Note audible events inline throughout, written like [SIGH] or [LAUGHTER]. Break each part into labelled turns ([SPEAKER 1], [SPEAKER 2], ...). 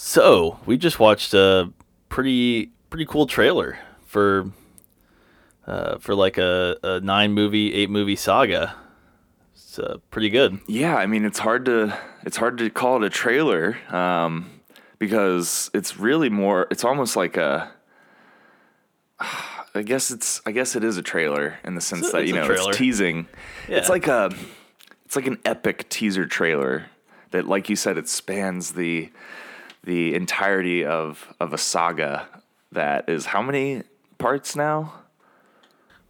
[SPEAKER 1] So we just watched a pretty pretty cool trailer for uh, for like a, a nine movie, eight movie saga. It's uh, pretty good.
[SPEAKER 2] Yeah, I mean it's hard to it's hard to call it a trailer um, because it's really more. It's almost like a. [SIGHS] I guess it's I guess it is a trailer in the sense
[SPEAKER 1] It's
[SPEAKER 2] that
[SPEAKER 1] it's
[SPEAKER 2] you know
[SPEAKER 1] trailer.
[SPEAKER 2] it's teasing. It's like a it's like an epic teaser trailer that, like you said, it spans the the entirety of of a saga that is how many parts now?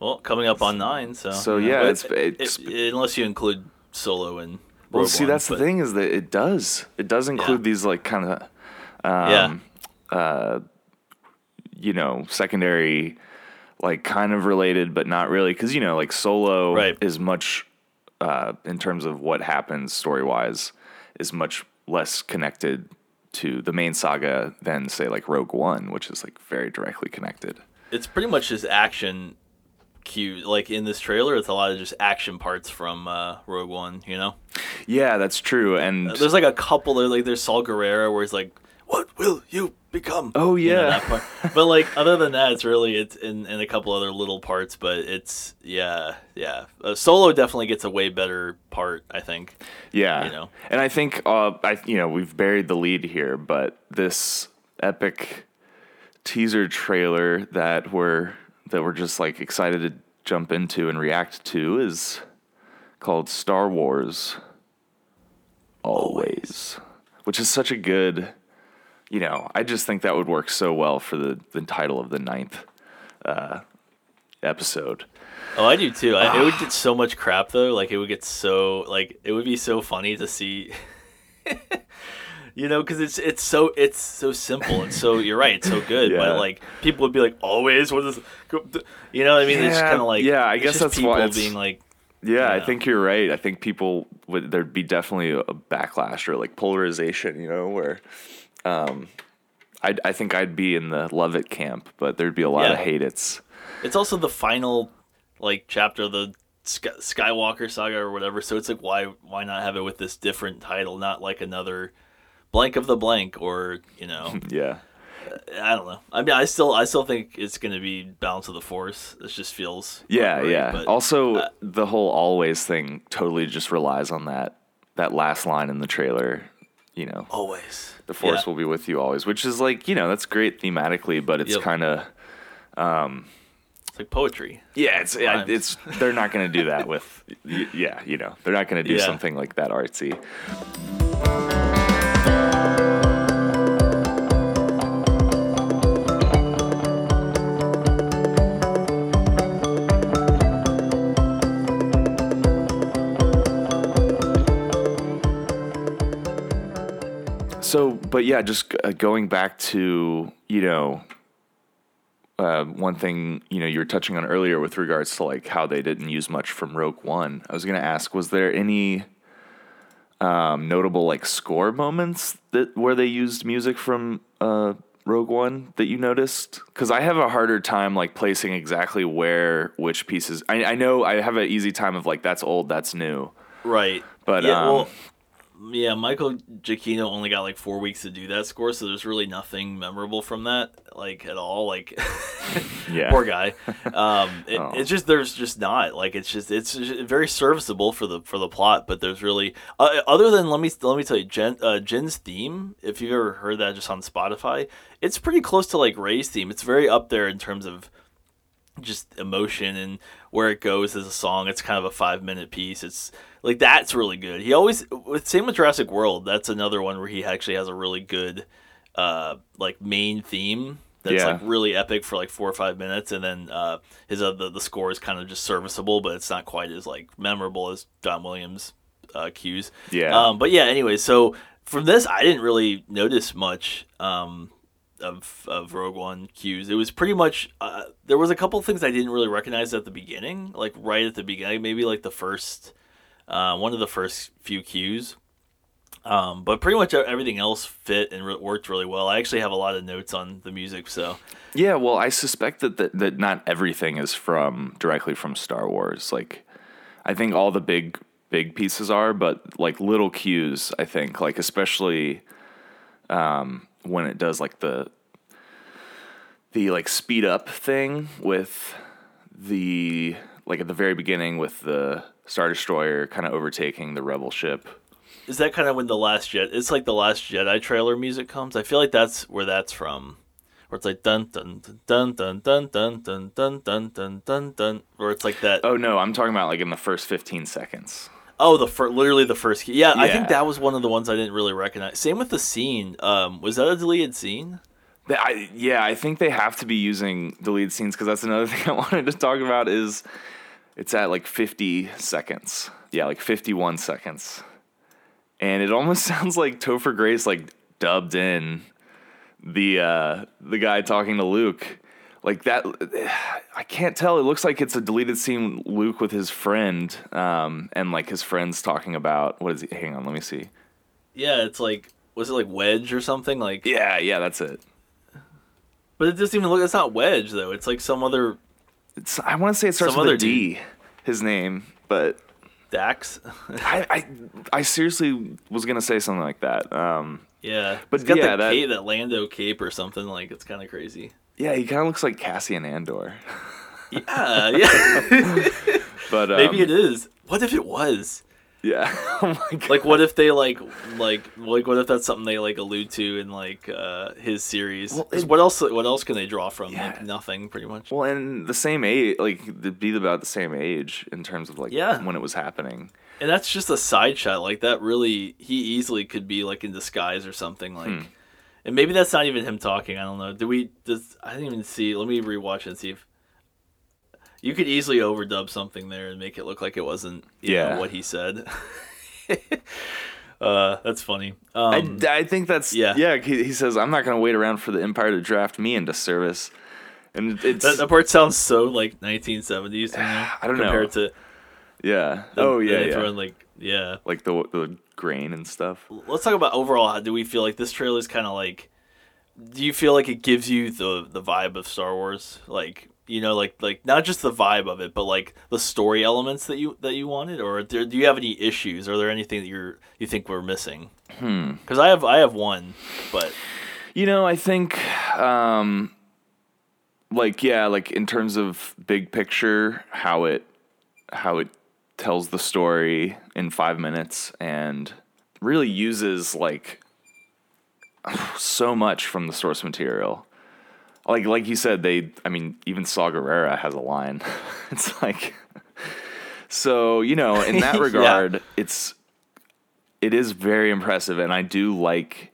[SPEAKER 1] Well, coming up on nine, so
[SPEAKER 2] So, yeah,
[SPEAKER 1] but
[SPEAKER 2] it's- it's-
[SPEAKER 1] it- unless you include Solo and
[SPEAKER 2] Well,
[SPEAKER 1] Rogue
[SPEAKER 2] see,
[SPEAKER 1] One,
[SPEAKER 2] that's
[SPEAKER 1] but-
[SPEAKER 2] the thing is that it does. It does include these like kind of, um,
[SPEAKER 1] yeah,
[SPEAKER 2] you know, secondary, like kind of related but not really, because you know, like Solo
[SPEAKER 1] Right.
[SPEAKER 2] is much, uh, in terms of what happens story wise, is much less connected to the main saga than say like Rogue One, which is like very directly connected.
[SPEAKER 1] it's pretty much just action cue. Like in this trailer, it's a lot of just action parts from uh, Rogue One. You know,
[SPEAKER 2] Yeah, that's true. And
[SPEAKER 1] there's like a couple. There, like there's Saw Gerrera, where he's like, "What will you become?"
[SPEAKER 2] Oh,
[SPEAKER 1] You know,
[SPEAKER 2] yeah.
[SPEAKER 1] but like other than that, it's really it's in, in a couple other little parts. But it's yeah, yeah. Uh, Solo definitely gets a way better part. I think.
[SPEAKER 2] Yeah,
[SPEAKER 1] you know.
[SPEAKER 2] and I think uh, I you know we've buried the lead here, but this epic teaser trailer that we're that we're just like excited to jump into and react to is called Star Wars Always, which is such a good. You know, I just think that would work so well for the, the title of the ninth uh, episode.
[SPEAKER 1] Oh, I do too. I, it would [SIGHS] get so much crap though. Like it would get so like it would be so funny to see. [LAUGHS] you know, because it's it's so it's so simple and so you're right, it's so [LAUGHS] good.
[SPEAKER 2] Yeah.
[SPEAKER 1] But like people would be like, always what is, you know? what I mean, it's
[SPEAKER 2] Yeah,
[SPEAKER 1] kind of like
[SPEAKER 2] yeah, I
[SPEAKER 1] it's
[SPEAKER 2] guess that's
[SPEAKER 1] people
[SPEAKER 2] why it's-
[SPEAKER 1] being like,
[SPEAKER 2] Yeah, I think you're right. I think people would there'd be definitely a backlash or like polarization, you know, where um I I think I'd be in the love it camp, but there'd be a lot of hate it's.
[SPEAKER 1] it's also the final like chapter of the Skywalker saga or whatever. So it's like why why not have it with this different title, not like another blank of the blank or you know. [LAUGHS]
[SPEAKER 2] Yeah.
[SPEAKER 1] I don't know. I mean, I still, I still think it's going to be Balance of the Force. This just feels
[SPEAKER 2] Yeah,
[SPEAKER 1] right,
[SPEAKER 2] yeah.
[SPEAKER 1] but-
[SPEAKER 2] also
[SPEAKER 1] uh,
[SPEAKER 2] the whole always thing totally just relies on that that last line in the trailer, you know.
[SPEAKER 1] always
[SPEAKER 2] The force
[SPEAKER 1] Yeah.
[SPEAKER 2] will be with you always, which is like, you know, that's great thematically, but it's
[SPEAKER 1] Yep.
[SPEAKER 2] kind of um
[SPEAKER 1] It's like poetry.
[SPEAKER 2] Yeah, it's yeah, it's they're not going to do that with yeah, you know. They're not going to do
[SPEAKER 1] Yeah.
[SPEAKER 2] something like that artsy. So, but yeah, just uh, going back to, you know, uh, one thing you know you were touching on earlier with regards to like how they didn't use much from Rogue One. I was gonna ask, was there any um, notable like score moments that where they used music from uh, Rogue One that you noticed? Because I have a harder time like placing exactly where which pieces. I, I know I have an easy time of like that's old, that's new.
[SPEAKER 1] Right.
[SPEAKER 2] But,
[SPEAKER 1] yeah,
[SPEAKER 2] um,
[SPEAKER 1] well, yeah, Michael Giacchino only got like four weeks to do that score, so there's really nothing memorable from that, like at all. Like, [LAUGHS]
[SPEAKER 2] Yeah.
[SPEAKER 1] poor guy. Um, [LAUGHS] it,
[SPEAKER 2] Oh.
[SPEAKER 1] It's just there's just not like it's just it's just very serviceable for the for the plot, but there's really uh, other than let me let me tell you, Jen, uh, Jen's theme. If you've ever heard that just on Spotify, it's pretty close to like Rey's theme. It's very up there in terms of just emotion and where it goes as a song. It's kind of a five minute piece. It's like that's really good. He always with same with Jurassic World. That's another one where he actually has a really good uh like main theme that's
[SPEAKER 2] Yeah.
[SPEAKER 1] like really epic for like four or five minutes, and then uh his uh, the the score is kind of just serviceable, but it's not quite as like memorable as John Williams uh cues.
[SPEAKER 2] Yeah.
[SPEAKER 1] Um, but yeah. Anyway, so from this, I didn't really notice much. Um, of of Rogue One cues. It was pretty much uh, there was a couple things I didn't really recognize at the beginning, like right at the beginning, maybe like the first uh, one of the first few cues. Um, but pretty much everything else fit and re- worked really well. I actually have a lot of notes on the music, so
[SPEAKER 2] Yeah, well, I suspect that, that that not everything is from directly from Star Wars. Like, I think all the big big pieces are, but like little cues. I think like especially, um, when it does like the the like speed up thing with the like at the very beginning with the Star Destroyer kind of overtaking the Rebel ship.
[SPEAKER 1] Is that kind of when the last Jet? It's like the last Jedi trailer music comes. I feel like that's where that's from, where it's like dun dun dun dun dun dun dun dun dun dun dun dun, where it's like that.
[SPEAKER 2] Oh no, I'm talking about like in the first 15 seconds.
[SPEAKER 1] Oh, the fir- literally the first key. Yeah, I think that was one of the ones I didn't really recognize. Same with the scene. Um, was that a deleted scene?
[SPEAKER 2] I, yeah, I think they have to be using deleted scenes because that's another thing I wanted to talk about is it's at like 50 seconds. Yeah, like 51 seconds. And it almost [LAUGHS] sounds like Topher Grace like dubbed in the uh the guy talking to Luke. Like that [SIGHS] I can't tell. It looks like it's a deleted scene Luke with his friend um and like his friends talking about what is he hang on, let me see.
[SPEAKER 1] Yeah, it's like was it like Wedge or something? Like,
[SPEAKER 2] Yeah, yeah, that's it.
[SPEAKER 1] but it doesn't even look. It's not Wedge though. It's like some other
[SPEAKER 2] It's I want to say it starts
[SPEAKER 1] Some
[SPEAKER 2] with a D, his name, but
[SPEAKER 1] Dax.
[SPEAKER 2] I, I I seriously was gonna say something like that. Um,
[SPEAKER 1] yeah,
[SPEAKER 2] But
[SPEAKER 1] it's got
[SPEAKER 2] yeah,
[SPEAKER 1] that- cape, that Lando cape or something. Like it's kind of crazy.
[SPEAKER 2] yeah, he kind of looks like Cassian Andor,
[SPEAKER 1] Yeah, yeah. [LAUGHS]
[SPEAKER 2] but [LAUGHS] um,
[SPEAKER 1] Maybe it is. What if it was?
[SPEAKER 2] Yeah, [LAUGHS] oh my god.
[SPEAKER 1] Like, what if they like, like, like, what if that's something they like allude to in like uh his series?
[SPEAKER 2] Well, it-
[SPEAKER 1] what else? What else can they draw from?
[SPEAKER 2] Yeah.
[SPEAKER 1] Like nothing, pretty much.
[SPEAKER 2] well, and the same age, like be about the same age in terms of like
[SPEAKER 1] Yeah.
[SPEAKER 2] when it was happening.
[SPEAKER 1] And that's just a side shot. Like that, really, he easily could be like in disguise or something. Like,
[SPEAKER 2] Hmm.
[SPEAKER 1] and maybe that's not even him talking. I don't know. Do we? Does I didn't even see. Let me rewatch and see if you could easily overdub something there and make it look like it wasn't. You
[SPEAKER 2] Yeah.
[SPEAKER 1] know, what he said. [LAUGHS] uh, that's funny. Um,
[SPEAKER 2] I, I think that's
[SPEAKER 1] yeah.
[SPEAKER 2] yeah. He, he says I'm not gonna wait around for the Empire to draft me into service, and it's
[SPEAKER 1] that, that part sounds so like 1970s. To me, [SIGHS]
[SPEAKER 2] I don't know.
[SPEAKER 1] compared to
[SPEAKER 2] yeah.
[SPEAKER 1] the,
[SPEAKER 2] oh yeah, yeah.
[SPEAKER 1] throw in, like yeah.
[SPEAKER 2] like the the grain and stuff.
[SPEAKER 1] let's talk about overall. How do we feel like this trailer is kind of like? Do you feel like it gives you the the vibe of Star Wars? Like you know, like like not just the vibe of it, but like the story elements that you that you wanted, or do, do you have any issues? Are there anything that you're you think we're missing? Hmm. Because I have I have one, but
[SPEAKER 2] You know, I think, um, like yeah, like in terms of big picture, how it how it tells the story in five minutes and really uses like [SIGHS] so much from the source material. Like like you said, they I mean even Saw Gerrera has a line. [LAUGHS] it's like so you know in that [LAUGHS]
[SPEAKER 1] Yeah.
[SPEAKER 2] regard, it's it is very impressive, and I do like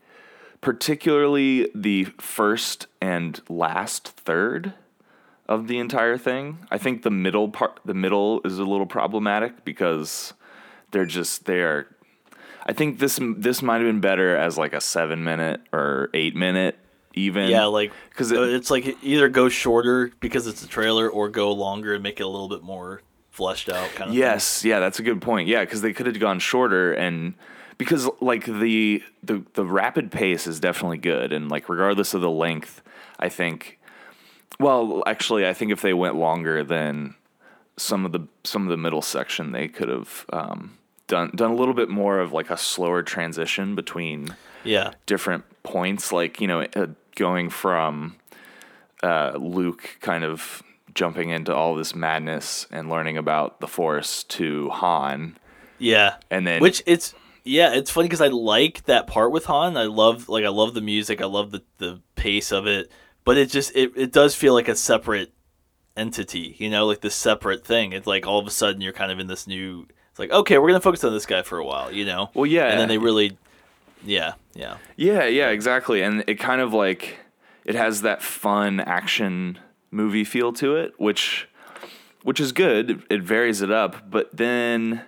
[SPEAKER 2] particularly the first and last third of the entire thing. I think the middle part, the middle is a little problematic because they're just they are. I think this this might have been better as like a seven minute or eight minute even.
[SPEAKER 1] yeah, like because
[SPEAKER 2] it-
[SPEAKER 1] it's like either go shorter because it's a trailer, or go longer and make it a little bit more fleshed out. Kind of.
[SPEAKER 2] Yes, yeah, that's a good point. Yeah, because they could have gone shorter, and because like the the the rapid pace is definitely good, and like regardless of the length, I think. Well, actually, I think if they went longer, then some of the some of the middle section they could have um, done done a little bit more of like a slower transition between
[SPEAKER 1] Yeah.
[SPEAKER 2] different points, like you know, uh, going from uh, Luke kind of jumping into all this madness and learning about the Force to Han,
[SPEAKER 1] Yeah.
[SPEAKER 2] and then
[SPEAKER 1] Which it's yeah, it's funny because I like that part with Han. I love like I love the music. I love the the pace of it. But it just it, it does feel like a separate entity. You know, like this separate thing. It's like all of a sudden you're kind of in this new. It's like okay, we're gonna focus on this guy for a while. You know.
[SPEAKER 2] well, yeah,
[SPEAKER 1] And then they really. Yeah. Yeah.
[SPEAKER 2] yeah, yeah, exactly, and it kind of like it has that fun action movie feel to it, which which is good. It varies it up, but then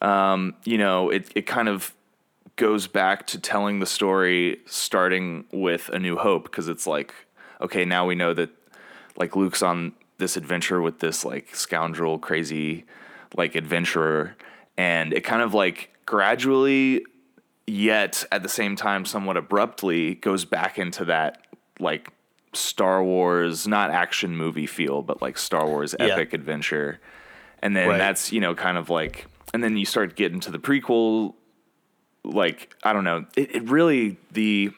[SPEAKER 2] um, you know, it it kind of goes back to telling the story starting with A New Hope because it's like, okay, now we know that like Luke's on this adventure with this like scoundrel, crazy like adventurer, and it kind of like gradually, yet at the same time, somewhat abruptly, goes back into that like Star Wars, not action movie feel, but like Star Wars
[SPEAKER 1] Yeah.
[SPEAKER 2] epic adventure. And then
[SPEAKER 1] Right.
[SPEAKER 2] that's, you know, kind of like, and then you start getting to the prequel. Like, I don't know. It, it really, the,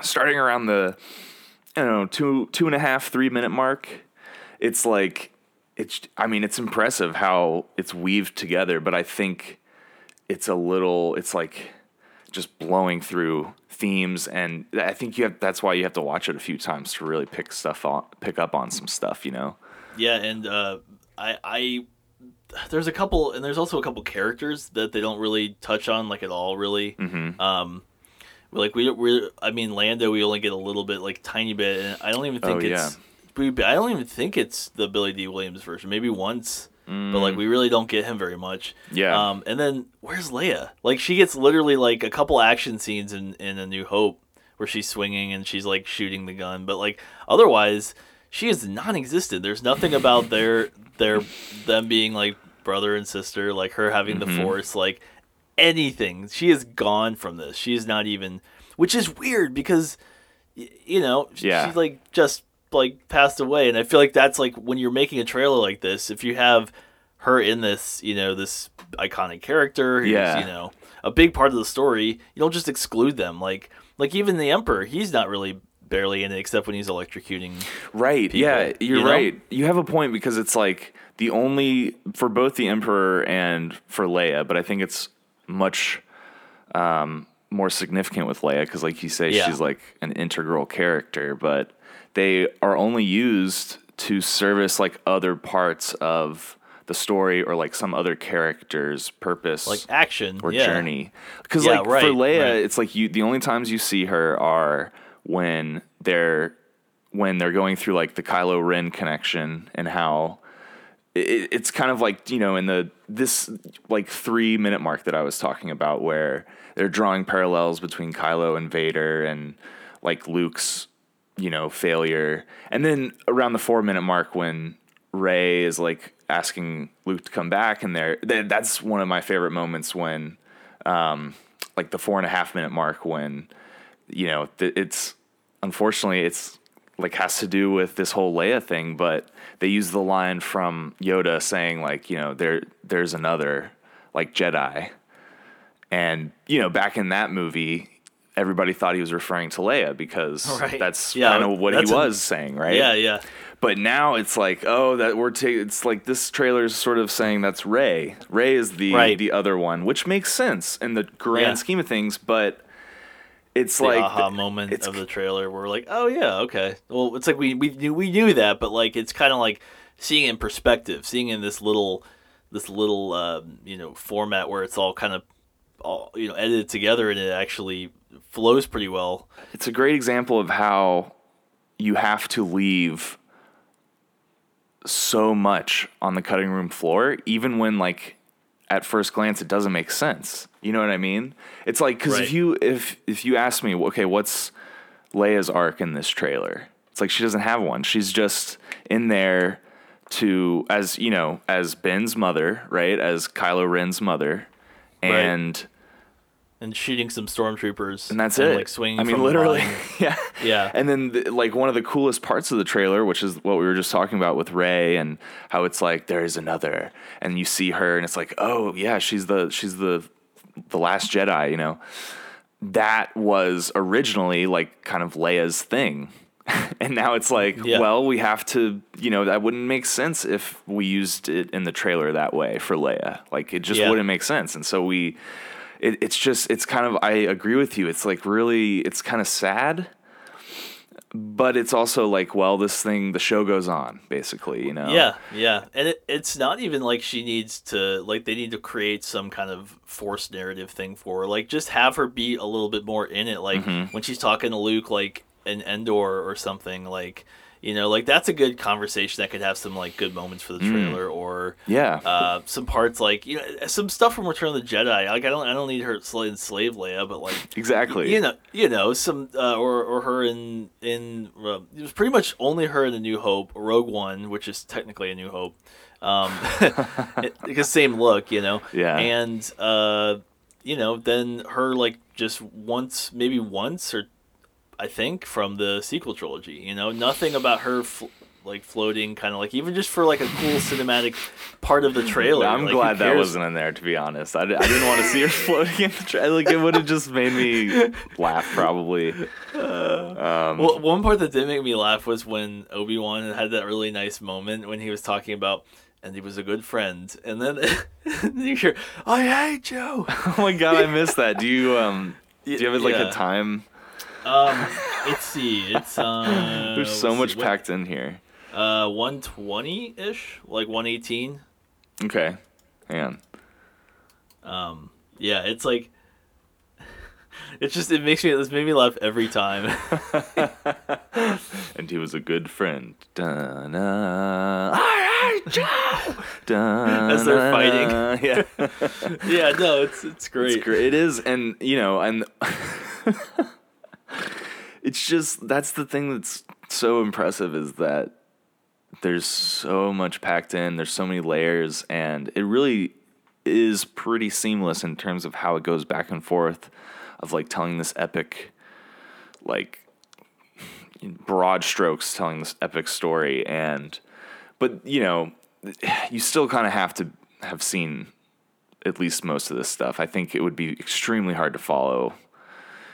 [SPEAKER 2] starting around the I don't know two two and a half three minute mark, it's like it's I mean it's impressive how it's weaved together, but I think it's a little it's like just blowing through themes and I think you have that's why you have to watch it a few times to really pick stuff on pick up on some stuff, you know.
[SPEAKER 1] Yeah, and uh, I I there's a couple and there's also a couple characters that they don't really touch on like at all really.
[SPEAKER 2] Mm-hmm.
[SPEAKER 1] Um like we we I mean Lando we only get a little bit like tiny bit and I don't even think
[SPEAKER 2] Oh,
[SPEAKER 1] it's we I don't even think it's the Billy Dee Williams version. Maybe once. But like we really don't get him very much.
[SPEAKER 2] Mm. Yeah.
[SPEAKER 1] Um and then where's Leia? Like she gets literally like a couple action scenes in in A New Hope where she's swinging and she's like shooting the gun, but like otherwise she is non-existent. There's nothing about their [LAUGHS] their them being like brother and sister, like her having
[SPEAKER 2] Mm-hmm.
[SPEAKER 1] the force, like anything. She is gone from this. She is not even, which is weird because, you know,
[SPEAKER 2] Yeah.
[SPEAKER 1] she's like just like passed away, and I feel like that's like when you're making a trailer like this, if you have her in this, you know, this iconic character, who's,
[SPEAKER 2] Yeah.
[SPEAKER 1] you know, a big part of the story, you don't just exclude them. Like, like even the Emperor, he's not really barely in it except when he's electrocuting.
[SPEAKER 2] Right. yeah, you're
[SPEAKER 1] you know?
[SPEAKER 2] right. You have a point because it's like the only for both the Emperor and for Leia, but I think it's much um, more significant with Leia because, like you say,
[SPEAKER 1] Yeah.
[SPEAKER 2] she's like an integral character. But they are only used to service like other parts of the story or like some other character's purpose
[SPEAKER 1] Like action
[SPEAKER 2] or
[SPEAKER 1] yeah.
[SPEAKER 2] journey. Because
[SPEAKER 1] Yeah,
[SPEAKER 2] like
[SPEAKER 1] right,
[SPEAKER 2] for Leia,
[SPEAKER 1] right.
[SPEAKER 2] it's like you the only times you see her are when they're when they're going through like the Kylo Ren connection and how it, it's kind of like you know in the this like three minute mark that I was talking about where they're drawing parallels between Kylo and Vader and like Luke's you know failure and then around the four minute mark when Rey is like asking Luke to come back and there that's one of my favorite moments when um like the four and a half minute mark when you know it's unfortunately it's like has to do with this whole Leia thing, but they use the line from Yoda saying like, you know, there there's another like Jedi. And, you know, back in that movie, everybody thought he was referring to Leia because [LAUGHS]
[SPEAKER 1] Right.
[SPEAKER 2] that's
[SPEAKER 1] Yeah,
[SPEAKER 2] kind of what he
[SPEAKER 1] that's a-
[SPEAKER 2] was saying, right?
[SPEAKER 1] Yeah, yeah.
[SPEAKER 2] But now it's like, oh, that we're taking. It's like this trailer is sort of saying that's Rey. Rey is the
[SPEAKER 1] Right.
[SPEAKER 2] the other one, which makes sense in the grand
[SPEAKER 1] Yeah.
[SPEAKER 2] scheme of things. But it's
[SPEAKER 1] the
[SPEAKER 2] like
[SPEAKER 1] aha
[SPEAKER 2] th-
[SPEAKER 1] moment of the trailer where we're like, oh yeah, okay. Well, it's like we we knew we knew that, but like it's kind of like seeing in perspective, seeing in this little this little um, you know format where it's all kind of all you know edited together and it actually flows pretty well.
[SPEAKER 2] it's a great example of how you have to leave so much on the cutting room floor, even when like at first glance it doesn't make sense. You know what I mean? It's like because
[SPEAKER 1] Right.
[SPEAKER 2] if you if if you ask me, okay, what's Leia's arc in this trailer? It's like she doesn't have one. She's just in there to as you know as Ben's mother, right? As Kylo Ren's mother,
[SPEAKER 1] Right.
[SPEAKER 2] And
[SPEAKER 1] And shooting some stormtroopers,
[SPEAKER 2] and that's it.
[SPEAKER 1] Like swinging.
[SPEAKER 2] I mean, literally, [LAUGHS] yeah,
[SPEAKER 1] Yeah.
[SPEAKER 2] And then, the, like one of the coolest parts of the trailer, which is what we were just talking about with Rey, and how it's like there is another, and you see her, and it's like, oh yeah, she's the she's the the last Jedi, you know. That was originally like kind of Leia's thing. [LAUGHS] and now it's like,
[SPEAKER 1] Yeah.
[SPEAKER 2] well, we have to, you know, that wouldn't make sense if we used it in the trailer that way for Leia. Like it just
[SPEAKER 1] Yeah.
[SPEAKER 2] wouldn't make sense. And so we it, it's just it's kind of I agree with you. It's like really it's kind of sad, but it's also like well, this thing the show goes on basically. You know.
[SPEAKER 1] Yeah, yeah, and it, it's not even like she needs to like they need to create some kind of forced narrative thing for her. Like just have her be a little bit more in it. Like
[SPEAKER 2] Mm-hmm.
[SPEAKER 1] when she's talking to Luke, like an Endor or something. Like you know, like that's a good conversation that could have some like good moments for the trailer or
[SPEAKER 2] Mm. Yeah.
[SPEAKER 1] uh, some parts like you know some stuff from Return of the Jedi. Like I don't I don't need her to enslave Leia, but like
[SPEAKER 2] exactly.
[SPEAKER 1] you know, you know, some uh, or or her in in uh, it was pretty much only her in the New Hope, Rogue One, which is technically a New Hope, um, [LAUGHS] [LAUGHS] because same look, you know.
[SPEAKER 2] Yeah.
[SPEAKER 1] And uh, you know, then her like just once, maybe once or I think from the sequel trilogy. You know, nothing about her. Fl- like floating, kind of like even just for like a cool cinematic part of the trailer.
[SPEAKER 2] I'm
[SPEAKER 1] like,
[SPEAKER 2] glad that wasn't in there. To be honest, I, I didn't want to see her [LAUGHS] floating in the trailer. Like it would have just made me [LAUGHS] laugh, probably. Um,
[SPEAKER 1] Well, one part that did make me laugh was when Obi Wan had that really nice moment when he was talking about, and he was a good friend, and then [LAUGHS] you hear, "I hate you."
[SPEAKER 2] oh my god, I missed that. Do you um? Do you have like
[SPEAKER 1] Yeah.
[SPEAKER 2] a time?
[SPEAKER 1] Um, let's see, it's uh, [LAUGHS]
[SPEAKER 2] There's so much
[SPEAKER 1] see, what-
[SPEAKER 2] packed in here.
[SPEAKER 1] Uh, one twenty ish, like one eighteen.
[SPEAKER 2] Okay, hang on.
[SPEAKER 1] Um, yeah, it's like. [LAUGHS] It's just it makes me this made me laugh every time. [LAUGHS]
[SPEAKER 2] And he was a good friend. Da-na, I hate you. Da-na,
[SPEAKER 1] As they're fighting.
[SPEAKER 2] Yeah.
[SPEAKER 1] yeah, no, it's it's great.
[SPEAKER 2] It's great. It is, and you know, and [LAUGHS] it's just that's the thing that's so impressive is that there's so much packed in. There's so many layers, and it really is pretty seamless in terms of how it goes back and forth of like telling this epic, like broad strokes, telling this epic story, and but you know, you still kind of have to have seen at least most of this stuff. I think it would be extremely hard to follow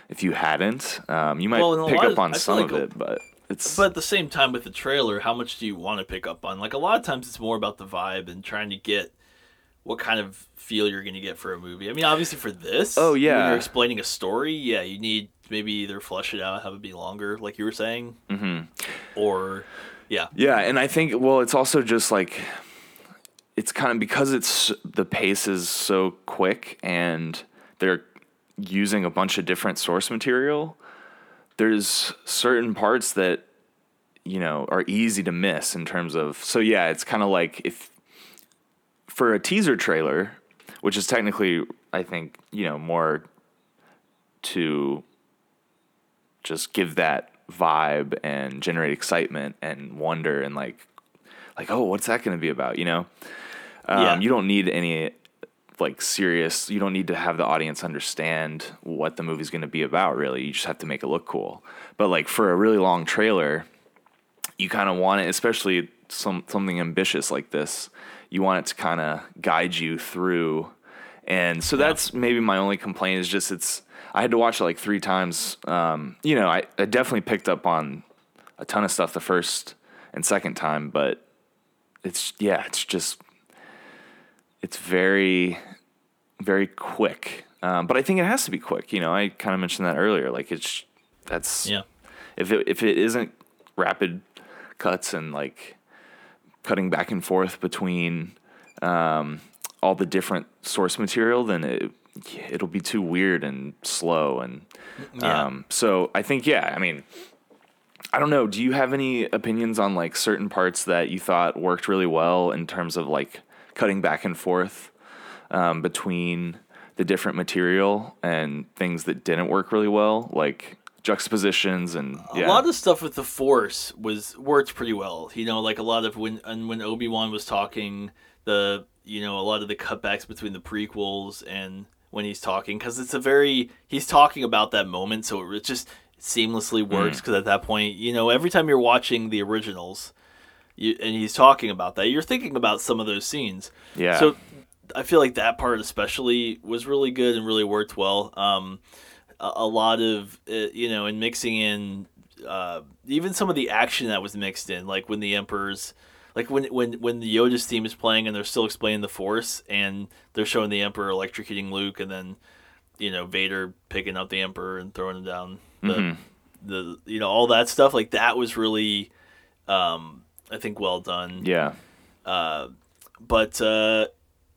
[SPEAKER 2] if you hadn't. Um, you might
[SPEAKER 1] Well,
[SPEAKER 2] pick up
[SPEAKER 1] of-
[SPEAKER 2] on
[SPEAKER 1] I
[SPEAKER 2] some
[SPEAKER 1] like
[SPEAKER 2] of it, but it's
[SPEAKER 1] But at the same time, with the trailer, how much do you want to pick up on? Like a lot of times, it's more about the vibe and trying to get what kind of feel you're going to get for a movie. I mean, obviously for this,
[SPEAKER 2] Oh, yeah, when
[SPEAKER 1] you're explaining a story, yeah, you need maybe either flesh it out, have it be longer, like you were saying, mm-hmm. or yeah,
[SPEAKER 2] yeah, and I think well, it's also just like it's kind of because it's the pace is so quick and they're using a bunch of different source material. There's certain parts that you know are easy to miss in terms of so yeah, it's kind of like if for a teaser trailer, which is technically I think you know more to just give that vibe and generate excitement and wonder and like like oh what's that going to be about you know um,
[SPEAKER 1] Yeah.
[SPEAKER 2] you don't need any like serious you don't need to have the audience understand what the movie's going to be about really. You just have to make it look cool. But like for a really long trailer you kind of want it especially some something ambitious like this you want it to kind of guide you through. And so that's maybe my only complaint is just it's i had to watch it like three times. Um, you know I, I definitely picked up on a ton of stuff the first and second time but it's yeah it's just it's very very quick um, but i think it has to be quick you know i kind of mentioned that earlier like it's that's
[SPEAKER 1] yeah,
[SPEAKER 2] if it if it isn't rapid cuts and like cutting back and forth between um, all the different source material, then it it'll be too weird and slow and
[SPEAKER 1] Yeah.
[SPEAKER 2] um, so I think yeah, I mean. I don't know. Do you have any opinions on like certain parts that you thought worked really well in terms of like cutting back and forth um, between the different material and things that didn't work really well, like juxtapositions and yeah.
[SPEAKER 1] A lot of stuff with the Force was worked pretty well. You know, like a lot of when and when Obi Wan was talking, the you know a lot of the cutbacks between the prequels and when he's talking because it's a very he's talking about that moment, so it just seamlessly
[SPEAKER 2] Mm.
[SPEAKER 1] works. Because at that point, you know, every time you're watching the originals, you, and he's talking about that, you're thinking about some of those scenes.
[SPEAKER 2] Yeah.
[SPEAKER 1] So I feel like that part especially was really good and really worked well. Um, a, a lot of uh, you know, and mixing in uh, even some of the action that was mixed in, like when the Emperor's, like when when when the Yoda's theme is playing and they're still explaining the Force and they're showing the Emperor electrocuting Luke and then you know Vader picking up the Emperor and throwing him down the the you know all that stuff like that was really um, I think well done
[SPEAKER 2] yeah.
[SPEAKER 1] but uh,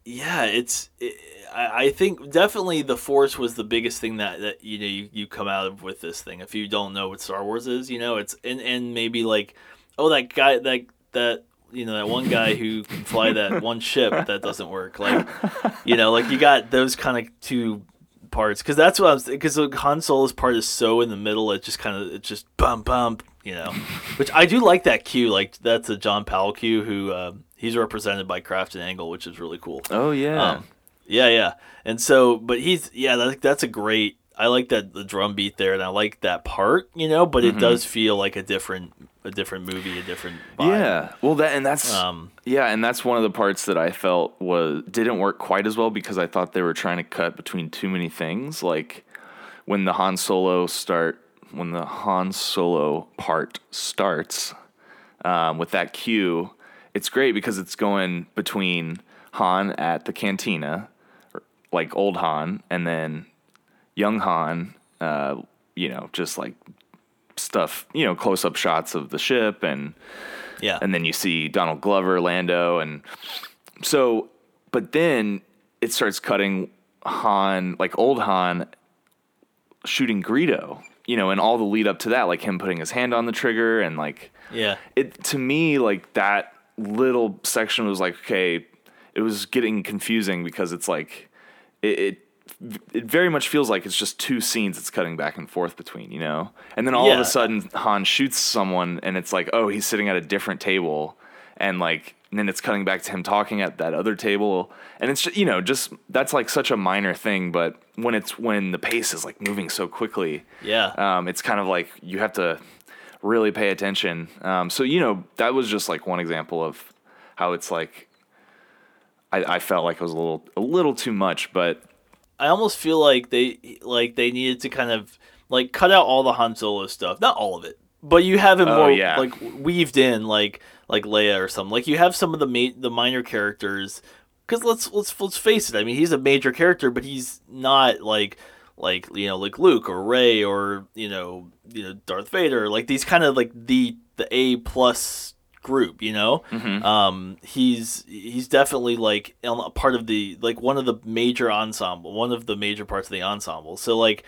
[SPEAKER 1] yeah, it's. It, I, I think definitely the Force was the biggest thing that, that you know you, you come out of with this thing. If you don't know what Star Wars is, you know it's and and maybe like, oh that guy that that you know that one guy who can fly that [LAUGHS] one ship that doesn't work. Like, you know, like you got those kind of two parts because that's what I was because the Han Solo's part is so in the middle. It just kind of it just bump bump. You know, which I do like that cue. Like that's a John Powell cue who. Uh, He's represented by Craft and Angle, which is really cool.
[SPEAKER 2] Oh yeah.
[SPEAKER 1] Um, yeah, yeah. And so, but he's yeah, that, that's a great. I like that the drum beat there, and I like that part, you know. But
[SPEAKER 2] Mm-hmm.
[SPEAKER 1] it does feel like a different a different movie, a different vibe.
[SPEAKER 2] Yeah. Well, that and that's
[SPEAKER 1] Um,
[SPEAKER 2] yeah, and that's one of the parts that I felt was didn't work quite as well because I thought they were trying to cut between too many things. Like when the Han Solo start, when the Han Solo part starts um, with that cue, it's great because it's going between Han at the cantina, like old Han, and then young Han. Uh, you know, just like stuff, you know, close up shots of the ship and
[SPEAKER 1] yeah.
[SPEAKER 2] and then you see Donald Glover, Lando, and so, but then it starts cutting Han, like old Han, shooting Greedo, you know, and all the lead up to that, like him putting his hand on the trigger, and like
[SPEAKER 1] yeah.
[SPEAKER 2] it to me, like that little section was like, okay, it was getting confusing because it's like it. it it very much feels like it's just two scenes it's cutting back and forth between, you know? And then all of a sudden Han shoots someone and it's like, oh, he's sitting at a different table and like and then it's cutting back to him talking at that other table and it's ju- you know, just that's like such a minor thing, but when it's when the pace is like moving so quickly,
[SPEAKER 1] Yeah.
[SPEAKER 2] um, it's kind of like you have to really pay attention. Um, so you know that was just like one example of how it's like I, I felt like it was a little a little too much, but
[SPEAKER 1] I almost feel like they like they needed to kind of like cut out all the Han Solo stuff. Not all of it, but you have him
[SPEAKER 2] Oh,
[SPEAKER 1] more
[SPEAKER 2] yeah.
[SPEAKER 1] like weaved in, like like Leia or something. Like you have some of the ma- the minor characters. Because let's let's let's face it. I mean, he's a major character, but he's not like like you know like Luke or Rey or you know you know Darth Vader. Like these kind of like the the A plus group. You know, um, he's he's definitely like a part of the like one of the major ensemble, one of the major parts of the ensemble. So like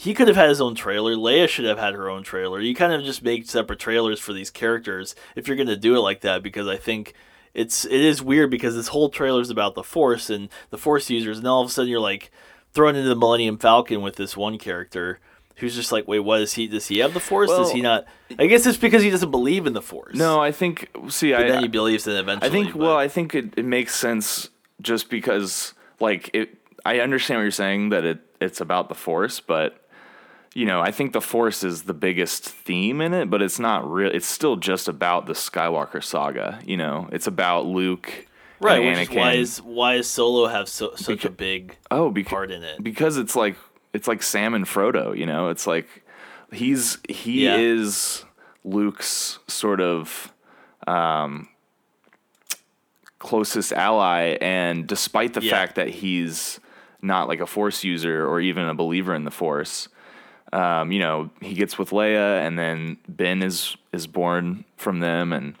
[SPEAKER 1] he could have had his own trailer. Leia should have had her own trailer. You kind of just make separate trailers for these characters if you're gonna do it like that because I think it's it is weird because this whole trailer is about the Force and the Force users, and all of a sudden you're like thrown into the Millennium Falcon with this one character. Who's just like, wait, what is he? Does he have the Force? does he not? I guess it's because he doesn't believe in the Force.
[SPEAKER 2] no, I think see,
[SPEAKER 1] but
[SPEAKER 2] I
[SPEAKER 1] then he believes in it eventually.
[SPEAKER 2] I think
[SPEAKER 1] but-
[SPEAKER 2] well, I think it, it makes sense just because like it. I understand what you're saying that it it's about the Force, but you know, I think the Force is the biggest theme in it, but it's not real. It's still just about the Skywalker saga. You know, it's about Luke.
[SPEAKER 1] right,
[SPEAKER 2] and
[SPEAKER 1] which is why is why is Solo have so, such a big
[SPEAKER 2] oh, because
[SPEAKER 1] part in it?
[SPEAKER 2] because it's like it's like Sam and Frodo, you know. It's like he's he
[SPEAKER 1] Yeah.
[SPEAKER 2] is Luke's sort of um, closest ally, and despite the
[SPEAKER 1] Yeah.
[SPEAKER 2] fact that he's not like a Force user or even a believer in the Force, um, you know, he gets with Leia, and then Ben is is born from them, and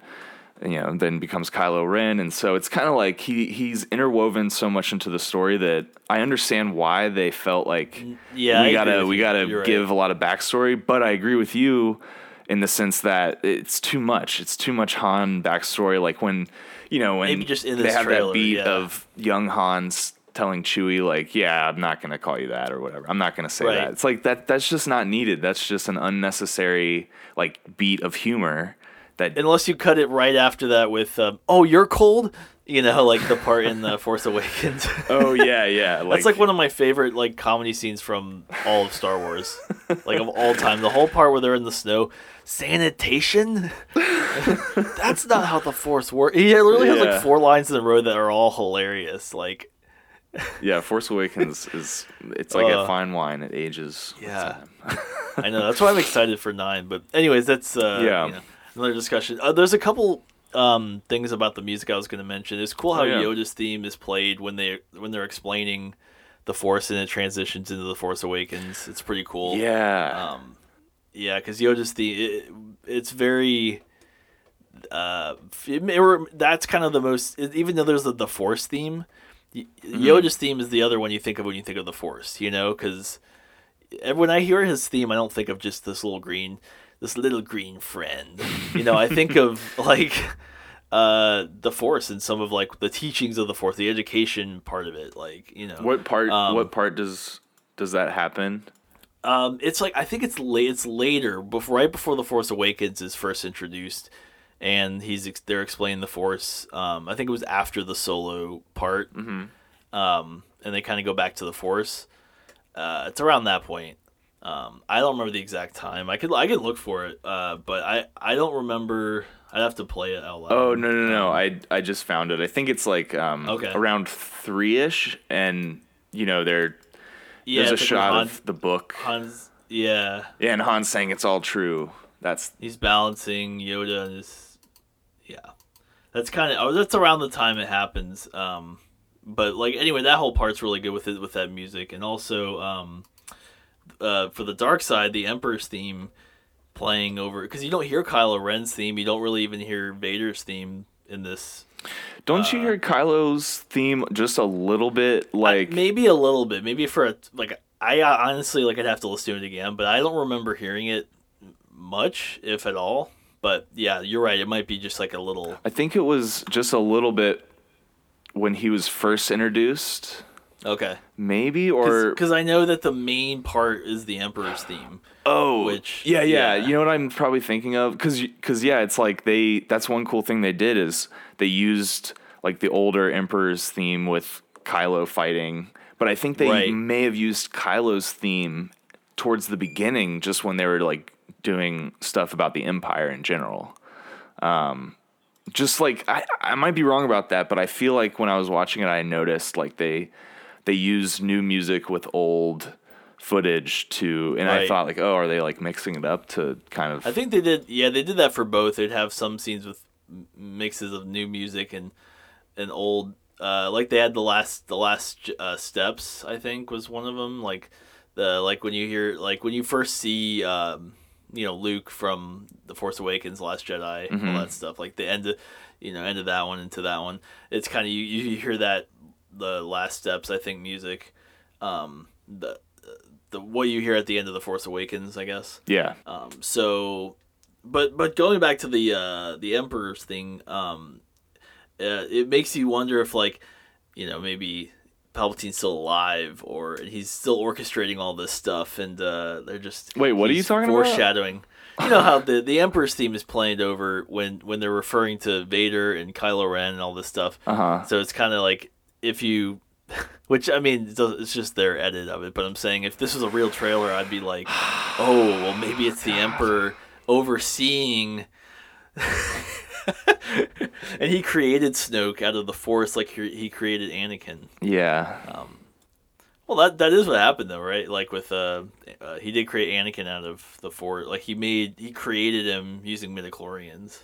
[SPEAKER 2] you know, then becomes Kylo Ren, and so it's kind of like he he's interwoven so much into the story that I understand why they felt like
[SPEAKER 1] yeah,
[SPEAKER 2] we
[SPEAKER 1] agree
[SPEAKER 2] gotta we gotta
[SPEAKER 1] You're right.
[SPEAKER 2] give a lot of backstory, but I agree with you in the sense that it's too much. It's too much Han backstory. Like when you know when
[SPEAKER 1] Maybe just in
[SPEAKER 2] they have
[SPEAKER 1] trailer,
[SPEAKER 2] that beat
[SPEAKER 1] yeah.
[SPEAKER 2] of young Han's telling Chewie like, "Yeah, I'm not gonna call you that" or whatever. I'm not gonna say
[SPEAKER 1] Right.
[SPEAKER 2] that. It's like that. That's just not needed. That's just an unnecessary like beat of humor. That
[SPEAKER 1] unless you cut it right after that with um, "Oh, you're cold," you know, like the part in the Force Awakens. [LAUGHS]
[SPEAKER 2] oh yeah yeah [LAUGHS]
[SPEAKER 1] That's like one of my favorite like comedy scenes from all of Star Wars, like of all time. The whole part where they're in the snow, sanitation. [LAUGHS] That's not how the Force works. He literally has like four lines in a row that are all hilarious. Like,
[SPEAKER 2] yeah. Force Awakens [LAUGHS] is it's like
[SPEAKER 1] Uh,
[SPEAKER 2] a fine wine. It ages.
[SPEAKER 1] Yeah. [LAUGHS] I know that's why I'm excited for nine. But anyways, that's uh,
[SPEAKER 2] Yeah.
[SPEAKER 1] you know, another discussion. Uh, there's a couple um, things about the music I was going to mention. It's cool how
[SPEAKER 2] Oh, yeah.
[SPEAKER 1] Yoda's theme is played when they when they're explaining the Force and it transitions into the Force Awakens. It's pretty cool.
[SPEAKER 2] Yeah.
[SPEAKER 1] Um, yeah, because Yoda's theme, it, it's very. Uh, it, or that's kind of the most. Even though there's the, the Force theme,
[SPEAKER 2] Mm-hmm.
[SPEAKER 1] Yoda's theme is the other one you think of when you think of the Force. You know, because when I hear his theme, I don't think of just this little green, this little green friend. You know, I think of [LAUGHS] like uh the Force and some of like the teachings of the Force, the education part of it. Like you know,
[SPEAKER 2] what part?
[SPEAKER 1] um,
[SPEAKER 2] what part does does that happen?
[SPEAKER 1] Um, it's like I think it's late. It's later, before right before the Force Awakens is first introduced, and he's ex- they're explaining the Force. Um, I think it was after the Solo part. Mm-hmm. Um, and they kind of go back to the Force. Uh, it's around that point. Um, I don't remember the exact time. I could I could look for it, uh, but I I don't remember. I'd have to play it out loud.
[SPEAKER 2] Oh no no no! I I just found it. I think it's like um
[SPEAKER 1] Okay.
[SPEAKER 2] around three ish, and you know there
[SPEAKER 1] yeah,
[SPEAKER 2] there's a shot
[SPEAKER 1] when
[SPEAKER 2] of the book,
[SPEAKER 1] Han's. Yeah,
[SPEAKER 2] yeah, and Han's saying it's all true. That's
[SPEAKER 1] he's balancing Yoda and his. That's kind of. Oh, that's around the time it happens. Um, but like anyway, that whole part's really good with it with that music, and also um, uh, for the dark side, the Emperor's theme playing over because you don't hear Kylo Ren's theme, you don't really even hear Vader's theme in this.
[SPEAKER 2] don't
[SPEAKER 1] Uh,
[SPEAKER 2] you hear Kylo's theme just a little bit like
[SPEAKER 1] maybe a little bit, maybe for a like I honestly like I'd have to listen to it again, but I don't remember hearing it much, if at all. But yeah, you're right. It might be just like a little.
[SPEAKER 2] I think it was just a little bit when he was first introduced,
[SPEAKER 1] Okay.
[SPEAKER 2] maybe or
[SPEAKER 1] Because I know that the main part is the Emperor's theme.
[SPEAKER 2] Oh,
[SPEAKER 1] Which-
[SPEAKER 2] yeah, yeah,
[SPEAKER 1] yeah.
[SPEAKER 2] You know what I'm probably thinking of? Because, because yeah, it's like they. That's one cool thing they did is they used like the older Emperor's theme with Kylo fighting, but I think they
[SPEAKER 1] Right.
[SPEAKER 2] may have used Kylo's theme towards the beginning, just when they were like doing stuff about the Empire in general. Um, just like I, I might be wrong about that, but I feel like when I was watching it, I noticed like they they used new music with old footage to, and I thought like, oh, are they like mixing it up to kind of?
[SPEAKER 1] I think they did. Yeah, they did that for both. They'd have some scenes with mixes of new music and and old. Uh, like they had the last the last uh, steps. I think was one of them. Like the like when you hear like when you first see um, you know Luke from the Force Awakens, Last Jedi,
[SPEAKER 2] Mm-hmm.
[SPEAKER 1] all that stuff. Like the end of you know end of that one into that one. It's kind of you you hear that the last steps. I think music. Um, the the what you hear at the end of the Force Awakens, I guess.
[SPEAKER 2] yeah,
[SPEAKER 1] Um, so, but but going back to the uh, the Emperor's thing, um, uh, it makes you wonder if like, you know, maybe Palpatine's still alive or he's still orchestrating all this stuff, and uh, they're just
[SPEAKER 2] Wait, what are you talking about?
[SPEAKER 1] foreshadowing. You know [LAUGHS] how the the Emperor's theme is played over when when they're referring to Vader and Kylo Ren and all this stuff.
[SPEAKER 2] uh huh.
[SPEAKER 1] So it's kind of like if you, [LAUGHS] which I mean, it's just their edit of it. But I'm saying if this was a real trailer, I'd be like, [SIGHS] oh, well, maybe it's the Emperor overseeing. [LAUGHS] [LAUGHS] and he created Snoke out of the Force, like he, he created Anakin.
[SPEAKER 2] Yeah,
[SPEAKER 1] Well, that that is what happened though, right? Like with uh, uh he did create Anakin out of the Force. Like he made he created him using midichlorians.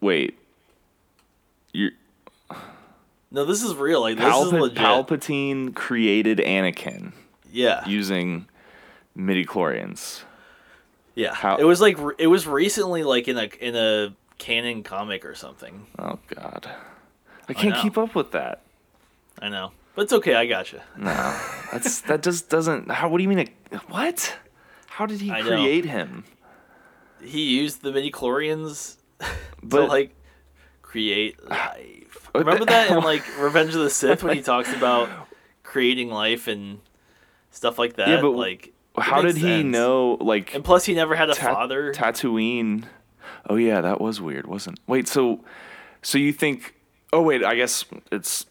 [SPEAKER 2] wait. You
[SPEAKER 1] No, this is real. Like this is legit.
[SPEAKER 2] Palpatine created Anakin
[SPEAKER 1] yeah.
[SPEAKER 2] using midichlorians.
[SPEAKER 1] Yeah,
[SPEAKER 2] How-
[SPEAKER 1] it was like it was recently like in a in a canon comic or something.
[SPEAKER 2] Oh God, I can't
[SPEAKER 1] know.
[SPEAKER 2] keep up with that.
[SPEAKER 1] I know, but it's okay. I gotcha.
[SPEAKER 2] No, that's that just doesn't. How? What do you mean? A, what? How did he
[SPEAKER 1] I know.
[SPEAKER 2] create him?
[SPEAKER 1] He used the midi chlorians [LAUGHS] to like create life. Remember that in [LAUGHS] like Revenge of the Sith when he [LAUGHS] talks about creating life and stuff like that.
[SPEAKER 2] Yeah, but
[SPEAKER 1] like
[SPEAKER 2] How did he know? Like
[SPEAKER 1] And plus, he never had a
[SPEAKER 2] Ta-
[SPEAKER 1] father.
[SPEAKER 2] Tatooine. Oh yeah, that was weird, wasn't? Wait, so so you think? Oh wait, I guess it's.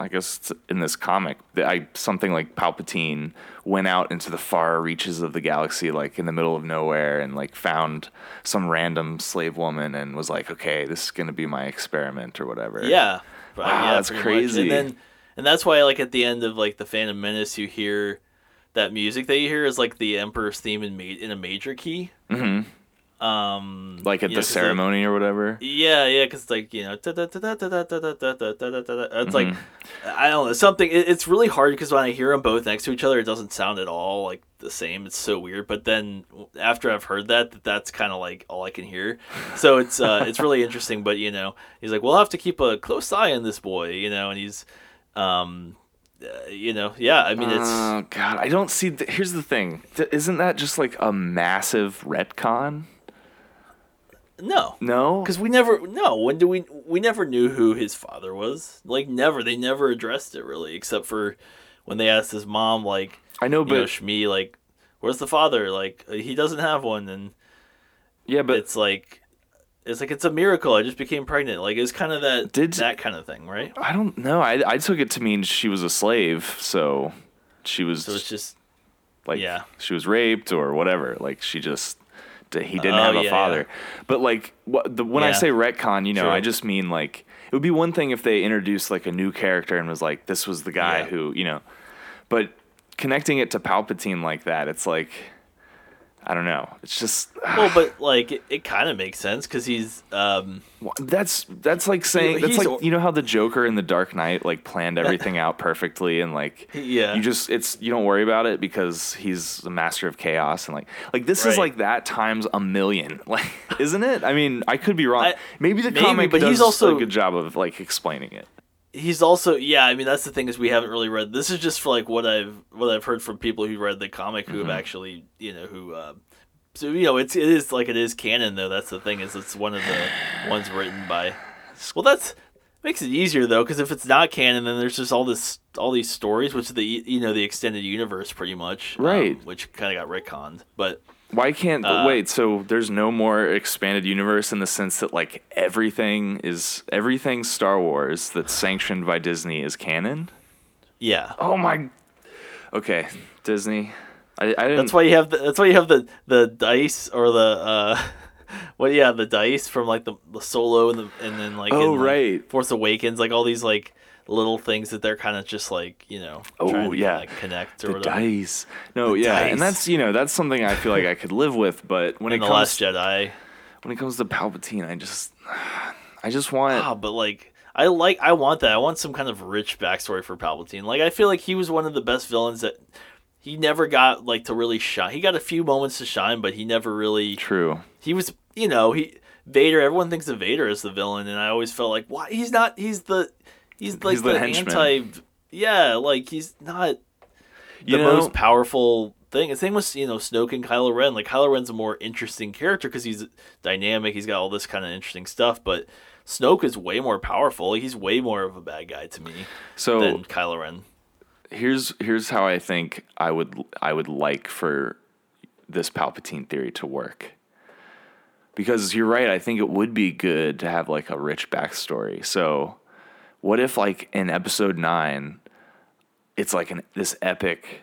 [SPEAKER 2] I guess it's in this comic that I something like Palpatine went out into the far reaches of the galaxy, like in the middle of nowhere, and like found some random slave woman and was like, "Okay, this is gonna be my experiment or whatever."
[SPEAKER 1] Yeah.
[SPEAKER 2] Wow,
[SPEAKER 1] yeah,
[SPEAKER 2] that's crazy.
[SPEAKER 1] And then and that's why like at the end of like the Phantom Menace you hear that music that you hear is like the Emperor's theme in ma- in a major key.
[SPEAKER 2] Mhm
[SPEAKER 1] um
[SPEAKER 2] like at the ceremony or whatever
[SPEAKER 1] yeah yeah because like you know it's like i don't know something it's really hard because when i hear them both next to each other it doesn't sound at all like the same it's so weird but then after i've heard that that's kind of like all i can hear so it's uh it's really interesting but you know he's like we'll have to keep a close eye on this boy you know and he's um uh, you know, yeah. I mean, it's.
[SPEAKER 2] Oh God, I don't see. Th- Here's the thing. Th- isn't that just like a massive retcon?
[SPEAKER 1] No.
[SPEAKER 2] No,
[SPEAKER 1] Because we never no. When do we? We never knew who his father was. Like never. They never addressed it really, except for when they asked his mom, like
[SPEAKER 2] I know,
[SPEAKER 1] you know,
[SPEAKER 2] but
[SPEAKER 1] Shmi, like, where's the father? Like uh, he doesn't have one, and
[SPEAKER 2] yeah, but
[SPEAKER 1] it's like. It's like it's a miracle. I just became pregnant. Like it's kind of that
[SPEAKER 2] Did-
[SPEAKER 1] that kind of thing, right?
[SPEAKER 2] I don't know. I I took it to mean she was a slave, so she was.
[SPEAKER 1] So it's just
[SPEAKER 2] Like
[SPEAKER 1] Yeah.
[SPEAKER 2] she was raped or whatever. Like she just he didn't
[SPEAKER 1] Oh,
[SPEAKER 2] have a
[SPEAKER 1] yeah,
[SPEAKER 2] father. But like what, the, when I say retcon, you know,
[SPEAKER 1] True.
[SPEAKER 2] I just mean like it would be one thing if they introduced like a new character and was like this was the guy
[SPEAKER 1] Yeah.
[SPEAKER 2] who, you know, but connecting it to Palpatine like that, it's like I don't know. It's just
[SPEAKER 1] Well, but [SIGHS] like it, it kind of makes sense because he's um
[SPEAKER 2] that's that's like saying that's like you know how the Joker in the Dark Knight like planned [LAUGHS] everything out perfectly and like
[SPEAKER 1] Yeah.
[SPEAKER 2] you just it's you don't worry about it because he's the master of chaos and like like this is like that times a million [LAUGHS] like isn't it? I mean I could be wrong.
[SPEAKER 1] I-
[SPEAKER 2] maybe the
[SPEAKER 1] maybe,
[SPEAKER 2] comic
[SPEAKER 1] but
[SPEAKER 2] does
[SPEAKER 1] he's also-
[SPEAKER 2] a good job of like explaining it.
[SPEAKER 1] He's also yeah i mean that's the thing is we haven't really read this is just for like what i've what i've heard from people who read the comic who have actually you know who uh, so you know it's it is like it is canon though that's the thing is it's one of the ones written by well that's makes it easier though because if it's not canon then there's just all this all these stories which is the you know the extended universe pretty much um,
[SPEAKER 2] Right.
[SPEAKER 1] which kind of got retconned but
[SPEAKER 2] Why can't
[SPEAKER 1] Uh,
[SPEAKER 2] wait? So there's no more expanded universe in the sense that like everything is everything Star Wars that's sanctioned by Disney is canon.
[SPEAKER 1] yeah
[SPEAKER 2] Oh my. Okay, Disney. I, I didn't.
[SPEAKER 1] That's why you have the, that's why you have the the dice or the uh [LAUGHS] what yeah the dice from like the, the solo and the and then like
[SPEAKER 2] Oh,
[SPEAKER 1] in, like,
[SPEAKER 2] right.
[SPEAKER 1] Force Awakens like all these like little things that they're kind of just like you know
[SPEAKER 2] Oh,
[SPEAKER 1] trying to,
[SPEAKER 2] yeah.
[SPEAKER 1] like connect or
[SPEAKER 2] the
[SPEAKER 1] whatever.
[SPEAKER 2] dice. No,
[SPEAKER 1] The
[SPEAKER 2] yeah,
[SPEAKER 1] dice.
[SPEAKER 2] and that's you know that's something I feel like I could live with. But when
[SPEAKER 1] in
[SPEAKER 2] it
[SPEAKER 1] the
[SPEAKER 2] comes
[SPEAKER 1] Last Jedi.
[SPEAKER 2] when it comes to Palpatine, I just I just want
[SPEAKER 1] Ah, but like I like I want that. I want some kind of rich backstory for Palpatine. Like I feel like he was one of the best villains that he never got like to really shine. He got a few moments to shine, but he never really
[SPEAKER 2] true.
[SPEAKER 1] he was you know he Vader. Everyone thinks of Vader as the villain, and I always felt like why he's not. He's the he's like
[SPEAKER 2] He's the
[SPEAKER 1] the, anti. Yeah, like he's not
[SPEAKER 2] You
[SPEAKER 1] the
[SPEAKER 2] know,
[SPEAKER 1] most powerful thing. The same with you know Snoke and Kylo Ren. Like Kylo Ren's a more interesting character because he's dynamic. He's got all this kind of interesting stuff, but. Snoke is way more powerful. He's way more of a bad guy to me
[SPEAKER 2] so
[SPEAKER 1] than Kylo Ren.
[SPEAKER 2] here's here's how I think I would I would like for this Palpatine theory to work. Because you're right, I think it would be good to have like a rich backstory. So, what if like in episode nine, it's like an this epic,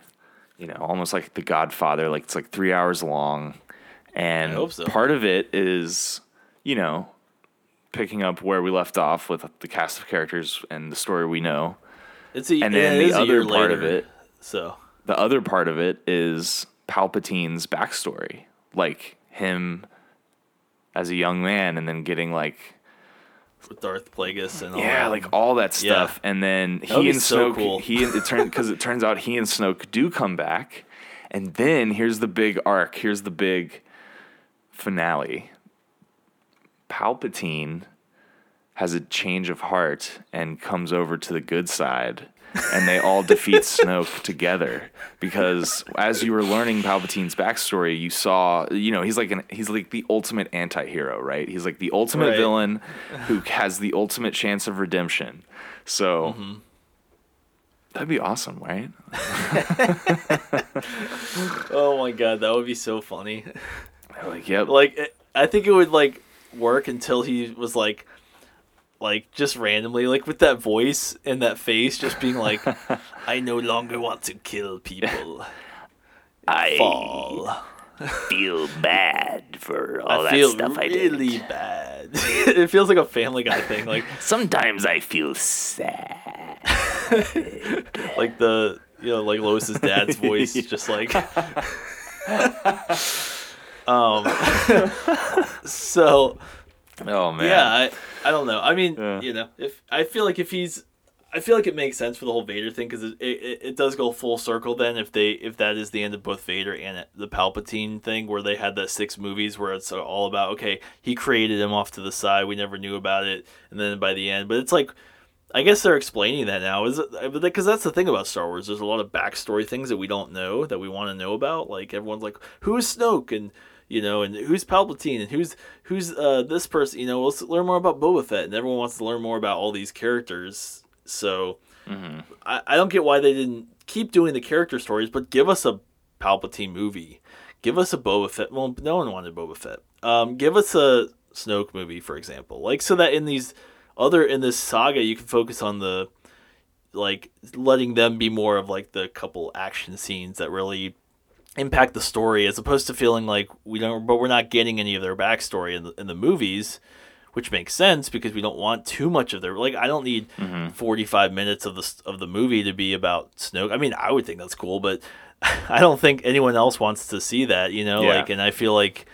[SPEAKER 2] you know, almost like The Godfather, like it's like three hours long, and
[SPEAKER 1] so.
[SPEAKER 2] part of it is, you know, picking up where we left off with the cast of characters and the story we know.
[SPEAKER 1] It's a,
[SPEAKER 2] And then the
[SPEAKER 1] is a year
[SPEAKER 2] other part of
[SPEAKER 1] later,
[SPEAKER 2] it-
[SPEAKER 1] So
[SPEAKER 2] the other part of it is Palpatine's backstory, like him as a young man, and then getting like
[SPEAKER 1] with Darth Plagueis and all
[SPEAKER 2] yeah,
[SPEAKER 1] that.
[SPEAKER 2] like all that
[SPEAKER 1] Yeah.
[SPEAKER 2] stuff, and then
[SPEAKER 1] would
[SPEAKER 2] he and
[SPEAKER 1] so
[SPEAKER 2] Snoke,
[SPEAKER 1] cool.
[SPEAKER 2] he it turns because it turns out he and Snoke do come back, and then here's the big arc. Here's the big finale. Palpatine has a change of heart and comes over to the good side and they all defeat Snoke together because as you were learning Palpatine's backstory you saw you know he's like an he's like the ultimate anti-hero right he's like the ultimate
[SPEAKER 1] Right.
[SPEAKER 2] villain who has the ultimate chance of redemption so
[SPEAKER 1] Mm-hmm.
[SPEAKER 2] that'd be awesome right [LAUGHS]
[SPEAKER 1] Oh my god, that would be so funny.
[SPEAKER 2] like yep
[SPEAKER 1] like I think it would like work until he was like like just randomly like with that voice and that face just being like [LAUGHS] I no longer want to kill people. [LAUGHS]
[SPEAKER 2] I
[SPEAKER 1] Fall.
[SPEAKER 2] feel bad for [LAUGHS] all that stuff
[SPEAKER 1] I did. really bad. it feels like a family guy thing like
[SPEAKER 2] Sometimes I feel sad.
[SPEAKER 1] like the you know like Lois's dad's voice just like um so
[SPEAKER 2] Oh man.
[SPEAKER 1] Yeah, I, I don't know. I mean,
[SPEAKER 2] Yeah.
[SPEAKER 1] you know, if I feel like if he's, I feel like it makes sense for the whole Vader thing because it, it it does go full circle. Then if they if that is the end of both Vader and the Palpatine thing, where they had that six movies where it's all about okay, he created him off to the side, we never knew about it, and then by the end, but it's like. I guess they're explaining that now, is it? Because that's the thing about Star Wars. There's a lot of backstory things that we don't know that we want to know about. Like everyone's like, "Who's Snoke?" and you know, and who's Palpatine, and who's who's uh, this person. You know, let's learn more about Boba Fett, and everyone wants to learn more about all these characters. So I, I don't get why they didn't keep doing the character stories, but give us a Palpatine movie, give us a Boba Fett. Well, no one wanted Boba Fett. Um, give us a Snoke movie, for example, like so that in these other in this saga you can focus on the like letting them be more of like the couple action scenes that really impact the story as opposed to feeling like we don't but we're not getting any of their backstory in the, in the movies which makes sense because we don't want too much of their like I don't need
[SPEAKER 2] Mm-hmm.
[SPEAKER 1] 45 minutes of the of the movie to be about Snoke. I mean, I would think that's cool, but [LAUGHS] I don't think anyone else wants to see that, you know,
[SPEAKER 2] Yeah.
[SPEAKER 1] like and I feel like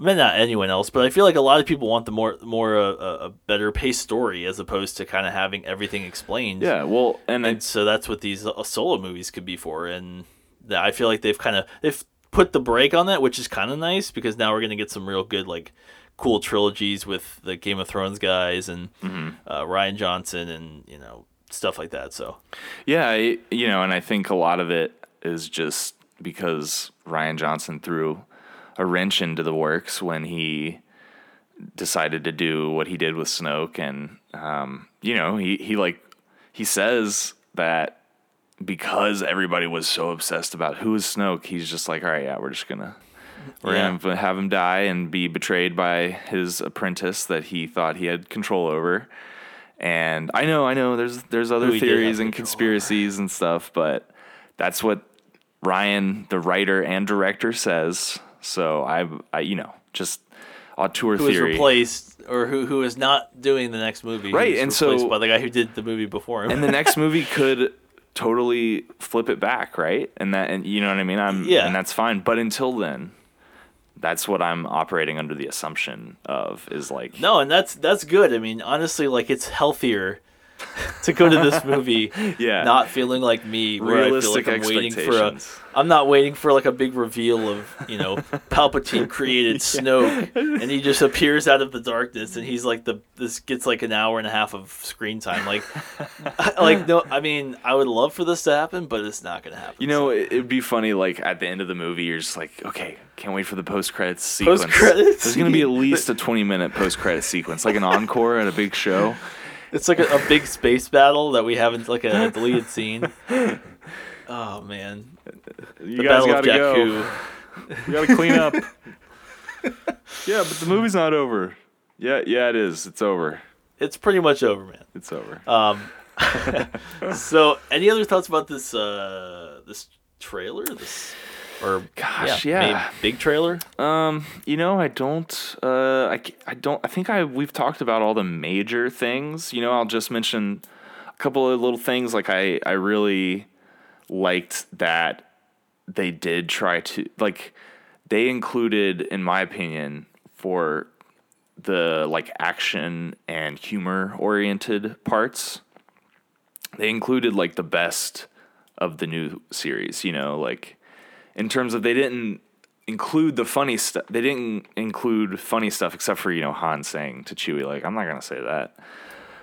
[SPEAKER 1] I mean, not anyone else, but I feel like a lot of people want the more more uh, a, a better paced story as opposed to kind of having everything explained.
[SPEAKER 2] Yeah, well, and
[SPEAKER 1] And
[SPEAKER 2] I,
[SPEAKER 1] so that's what these uh, solo movies could be for, and I feel like they've kind of they've put the break on that, which is kind of nice because now we're gonna get some real good like cool trilogies with the Game of Thrones guys and
[SPEAKER 2] Mm-hmm.
[SPEAKER 1] uh, Rian Johnson and you know stuff like that. So
[SPEAKER 2] yeah, I, you know, and I think a lot of it is just because Rian Johnson threw a wrench into the works when he decided to do what he did with Snoke, and um, you know, he he like he says that because everybody was so obsessed about who is Snoke, he's just like, all right, yeah, we're just gonna we're
[SPEAKER 1] Yeah.
[SPEAKER 2] gonna have him die and be betrayed by his apprentice that he thought he had control over. And I know, I know, there's there's other
[SPEAKER 1] Who have
[SPEAKER 2] theories and conspiracies and stuff, but that's what Rian, the writer and director, says. So I, I you know, just auteur
[SPEAKER 1] who was
[SPEAKER 2] theory.
[SPEAKER 1] replaced or who who is not doing the next movie?
[SPEAKER 2] Right, and so-
[SPEAKER 1] by the guy who did the movie before him.
[SPEAKER 2] and the next movie [LAUGHS] could totally flip it back, right? And that, and you know what I mean? I'm,
[SPEAKER 1] Yeah.
[SPEAKER 2] and that's fine. But until then, that's what I'm operating under the assumption of is like,
[SPEAKER 1] No, and that's that's good. I mean, honestly, like it's healthier to go to this movie [LAUGHS]
[SPEAKER 2] Yeah.
[SPEAKER 1] not feeling like me where
[SPEAKER 2] Realistic
[SPEAKER 1] I feel like I'm waiting for a. I'm not waiting for like a big reveal of, you know, [LAUGHS] Palpatine created Snoke and he just appears out of the darkness and he's like the this gets like an hour and a half of screen time. Like [LAUGHS] like no I mean, I would love for this to happen, but it's not gonna happen.
[SPEAKER 2] You know, it- it'd be funny. Like at the end of the movie, you're just like, okay, can't wait for the post credits sequence.
[SPEAKER 1] Post-credits
[SPEAKER 2] There's gonna be at least a 20 minute post credit sequence, like an encore at a big show.
[SPEAKER 1] It's like a, a big space battle that we haven't like a deleted scene. [LAUGHS] Oh man.
[SPEAKER 2] You
[SPEAKER 1] The
[SPEAKER 2] guys
[SPEAKER 1] Battle of
[SPEAKER 2] gotta go. We gotta clean up. [LAUGHS] yeah, but the movie's not over. Yeah, yeah, it is. It's over.
[SPEAKER 1] It's pretty much over, man.
[SPEAKER 2] It's over.
[SPEAKER 1] Um, [LAUGHS] so, any other thoughts about this uh, this trailer? This or
[SPEAKER 2] Gosh, yeah.
[SPEAKER 1] maybe big trailer.
[SPEAKER 2] Um, you know, I don't. Uh, I, I don't. I think I we've talked about all the major things. You know, I'll just mention a couple of little things. Like I, I really liked that they did try to like they included, in my opinion, for the like action and humor oriented parts. They included like the best of the new series. You know, like in terms of they didn't include the funny stuff. They didn't include funny stuff except for you know Han saying to Chewie like I'm not gonna say that.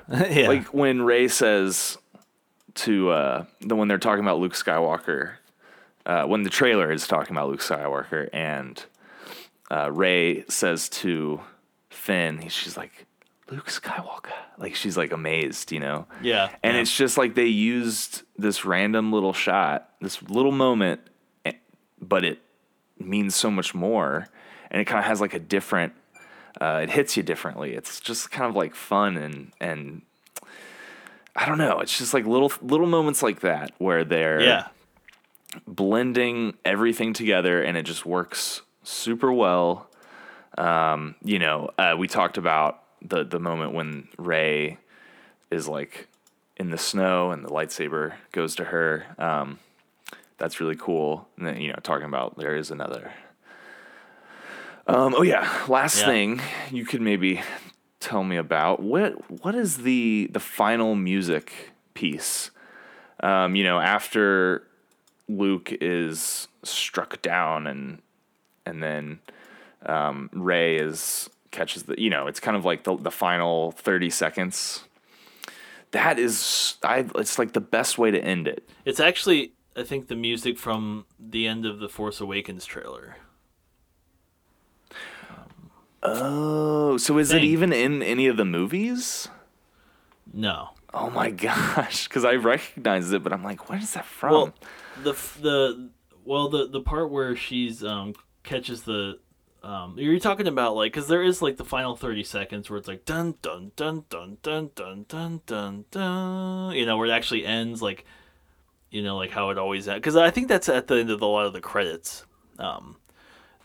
[SPEAKER 2] [LAUGHS]
[SPEAKER 1] yeah.
[SPEAKER 2] Like when Rey says to uh, the when they're talking about Luke Skywalker, uh, when the trailer is talking about Luke Skywalker and uh, Rey says to Finn, he- she's like Luke Skywalker, like she's like amazed, you know.
[SPEAKER 1] yeah.
[SPEAKER 2] And
[SPEAKER 1] yeah.
[SPEAKER 2] it's just like they used this random little shot, this little moment, but it means so much more. And it kind of has like a different, uh, it hits you differently. It's just kind of like fun and, and I don't know. It's just like little, little moments like that where they're
[SPEAKER 1] yeah.
[SPEAKER 2] blending everything together and it just works super well. Um, you know, uh, we talked about the the moment when Rey is like in the snow and the lightsaber goes to her. Um, that's really cool. And then you know, talking about there is another. Um, oh yeah, last
[SPEAKER 1] Yeah.
[SPEAKER 2] thing you could maybe tell me about what what is the the final music piece? Um, you know, after Luke is struck down and and then um, Rey is catches the you know it's kind of like the the final thirty seconds. That is I it's like the best way to end it.
[SPEAKER 1] It's actually I think the music from the end of the Force Awakens trailer.
[SPEAKER 2] Oh, so is it even in any of the movies?
[SPEAKER 1] No.
[SPEAKER 2] Oh my [LAUGHS] gosh, because I recognized it, but I'm like, what is that from?
[SPEAKER 1] Well, the the well the the part where she's um catches the um you're talking about like because there is like the final 30 seconds where it's like dun dun dun dun dun dun dun dun dun you know where it actually ends like you know like how it always ends because i think that's at the end of a lot of the credits Um,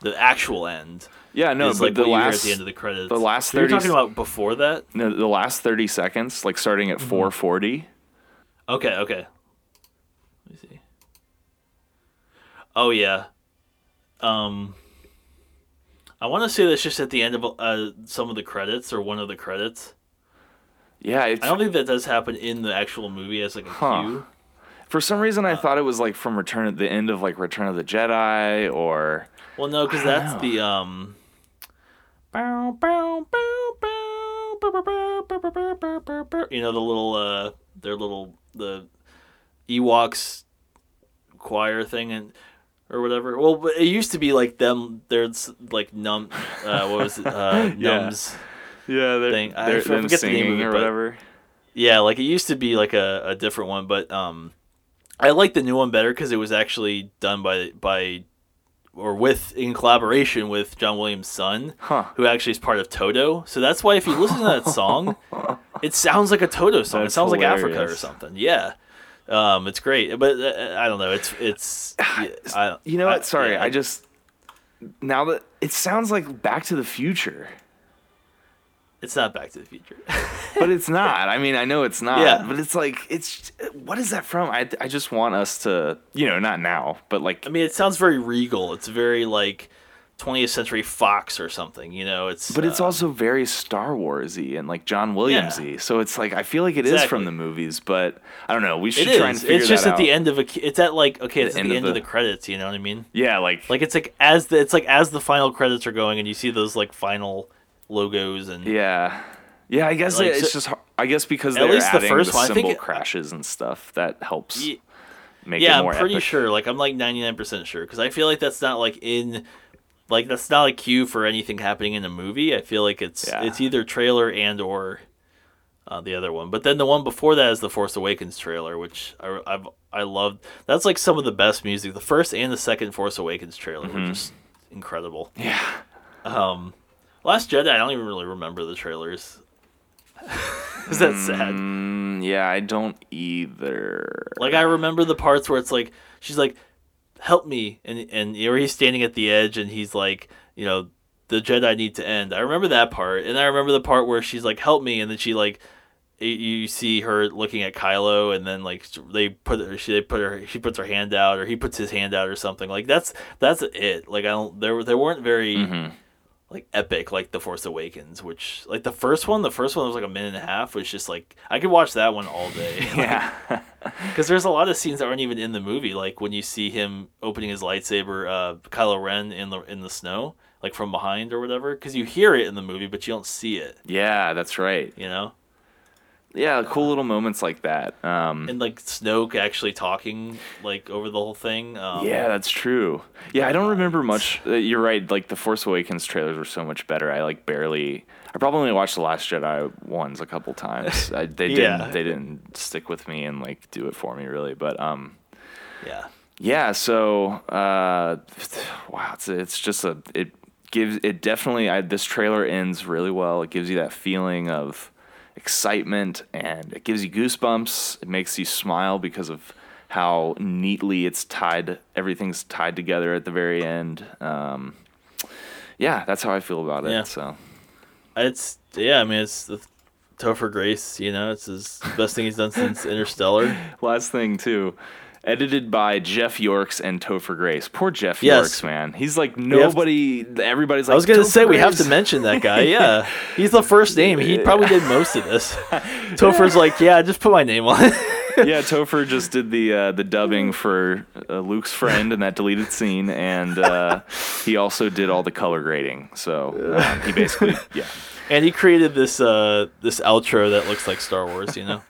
[SPEAKER 1] the actual end
[SPEAKER 2] Yeah, no,
[SPEAKER 1] is
[SPEAKER 2] but
[SPEAKER 1] like
[SPEAKER 2] the
[SPEAKER 1] what you hear
[SPEAKER 2] last
[SPEAKER 1] at the end of the credits.
[SPEAKER 2] the last
[SPEAKER 1] So you're talking about before that.
[SPEAKER 2] no, the last 30 seconds, like starting
[SPEAKER 1] Mm-hmm.
[SPEAKER 2] at 440.
[SPEAKER 1] Okay, okay. Let me see. Oh yeah. Um I want to say that's just at the end of uh, some of the credits or one of the credits.
[SPEAKER 2] Yeah, it's
[SPEAKER 1] I don't think that does happen in the actual movie as like a
[SPEAKER 2] Huh.
[SPEAKER 1] cue.
[SPEAKER 2] For some reason, I thought it was like from Return at the end of like Return of the Jedi, or
[SPEAKER 1] Well, no, because that's
[SPEAKER 2] know.
[SPEAKER 1] the um. bow, bow, bow, bow, bow, bow, bow, bow, bow, bow, bow, bow, bow. You know the little uh, their little the Ewoks choir thing and or whatever. Well, it used to be like them. There's like num. Uh, what was it? Uh, [LAUGHS]
[SPEAKER 2] Yeah.
[SPEAKER 1] Nums.
[SPEAKER 2] yeah, they're,
[SPEAKER 1] Thing. I
[SPEAKER 2] they're
[SPEAKER 1] forget the name of it,
[SPEAKER 2] or whatever.
[SPEAKER 1] Yeah, like it used to be like a, a different one, but um, I like the new one better because it was actually done by by or with in collaboration with John Williams' son,
[SPEAKER 2] Huh.
[SPEAKER 1] who actually is part of Toto. So that's why if you listen to that [LAUGHS] song, it sounds like a Toto song.
[SPEAKER 2] That's
[SPEAKER 1] it sounds like Africa or something. Yeah. Um, it's great, but uh, I don't know. It's it's. [SIGHS] yeah, I,
[SPEAKER 2] You know what? Sorry,
[SPEAKER 1] yeah,
[SPEAKER 2] I just now that it sounds like Back to the Future,
[SPEAKER 1] It's not Back to the Future. [LAUGHS]
[SPEAKER 2] but it's not. I mean, I know it's not.
[SPEAKER 1] Yeah.
[SPEAKER 2] But it's like it's what is that from? I I just want us to you know not now, but like
[SPEAKER 1] I mean, it sounds very regal. It's very like 20th Century Fox or something. You know, it's.
[SPEAKER 2] But it's
[SPEAKER 1] uh,
[SPEAKER 2] also very Star Warsy and like John Williamsy. So it's like I feel like it is
[SPEAKER 1] Exactly.
[SPEAKER 2] from the movies, but I don't know. We should
[SPEAKER 1] It
[SPEAKER 2] try and figure
[SPEAKER 1] It's just at the end of a. It's at like okay, it's at the end of
[SPEAKER 2] the-
[SPEAKER 1] the credits. You know what I mean?
[SPEAKER 2] Yeah, like
[SPEAKER 1] Like it's like as the it's like as the final credits are going, and you see those like final logos and
[SPEAKER 2] yeah, yeah. I guess
[SPEAKER 1] Like,
[SPEAKER 2] it's
[SPEAKER 1] so-
[SPEAKER 2] just I guess because
[SPEAKER 1] At least the first
[SPEAKER 2] the
[SPEAKER 1] one, I think
[SPEAKER 2] crashes and stuff that helps
[SPEAKER 1] Ye-
[SPEAKER 2] make
[SPEAKER 1] yeah,
[SPEAKER 2] it
[SPEAKER 1] I'm pretty
[SPEAKER 2] epic.
[SPEAKER 1] sure. Like I'm like 99 percent sure because I feel like that's not like in. Like that's not a cue for anything happening in a movie. I feel like it's
[SPEAKER 2] Yeah.
[SPEAKER 1] it's either trailer and or uh, the other one. But then the one before that is the Force Awakens trailer, which I I've, I loved. That's like some of the best music. The first and the second Force Awakens trailer were just incredible.
[SPEAKER 2] Mm-hmm. Yeah,
[SPEAKER 1] Um, Last Jedi, I don't even really remember the trailers. [LAUGHS] Is that sad?
[SPEAKER 2] Mm, yeah. I don't either.
[SPEAKER 1] Like I remember the parts where it's like she's like, "Help me," and and you know, he's standing at the edge and he's like, you know, the Jedi need to end. I remember that part, and I remember the part where she's like, "Help me," and then she like. You see her looking at Kylo, and then like they put her, she they put her she puts her hand out, or he puts his hand out, or something like that's that's it. Like I don't there there weren't very
[SPEAKER 2] Mhm.
[SPEAKER 1] Like epic like the Force Awakens, which like the first one, the first one was like a minute and a half, was just like I could watch that one all day. [LAUGHS]
[SPEAKER 2] Yeah, [LAUGHS]
[SPEAKER 1] because there's a lot of scenes that aren't even in the movie, like when you see him opening his lightsaber, uh, Kylo Ren in the in the snow, like from behind or whatever, because you hear it in the movie, but you don't see it.
[SPEAKER 2] yeah. That's right.
[SPEAKER 1] You know,
[SPEAKER 2] Yeah, cool little moments like that. Um,
[SPEAKER 1] and like Snoke actually talking like over the whole thing. Um,
[SPEAKER 2] yeah, that's true. Yeah, I don't remember much. Uh, you're right. Like the Force Awakens trailers were so much better. I like barely. I probably only watched the Last Jedi ones a couple times. [LAUGHS] I, they
[SPEAKER 1] Yeah.
[SPEAKER 2] didn't. They didn't stick with me and like do it for me really. But um,
[SPEAKER 1] yeah,
[SPEAKER 2] yeah. So uh, wow, it's it's just a it gives it definitely. I, this trailer ends really well. It gives you that feeling of excitement and it gives you goosebumps. It makes you smile because of how neatly it's tied. Everything's tied together at the very end. Um, yeah, that's how I feel about it.
[SPEAKER 1] Yeah.
[SPEAKER 2] So
[SPEAKER 1] it's yeah. I mean, it's the Topher Grace. You know, it's his best thing he's done since Interstellar. [LAUGHS]
[SPEAKER 2] last thing too. Edited by Jeff Yorkes and Topher Grace. Poor Jeff
[SPEAKER 1] Yes.
[SPEAKER 2] Yorkes, man. He's like nobody. Everybody's like.
[SPEAKER 1] I was gonna
[SPEAKER 2] "Topher
[SPEAKER 1] say we have to mention that guy. [LAUGHS] Yeah, he's the first name. He probably did most of this. [LAUGHS] Topher's like, yeah, just put my name on. it. [LAUGHS]
[SPEAKER 2] yeah, Topher just did the uh, the dubbing for uh, Luke's friend in that deleted scene, and uh, he also did all the color grading. So um, he basically, yeah,
[SPEAKER 1] and he created this uh this outro that looks like Star Wars. You know.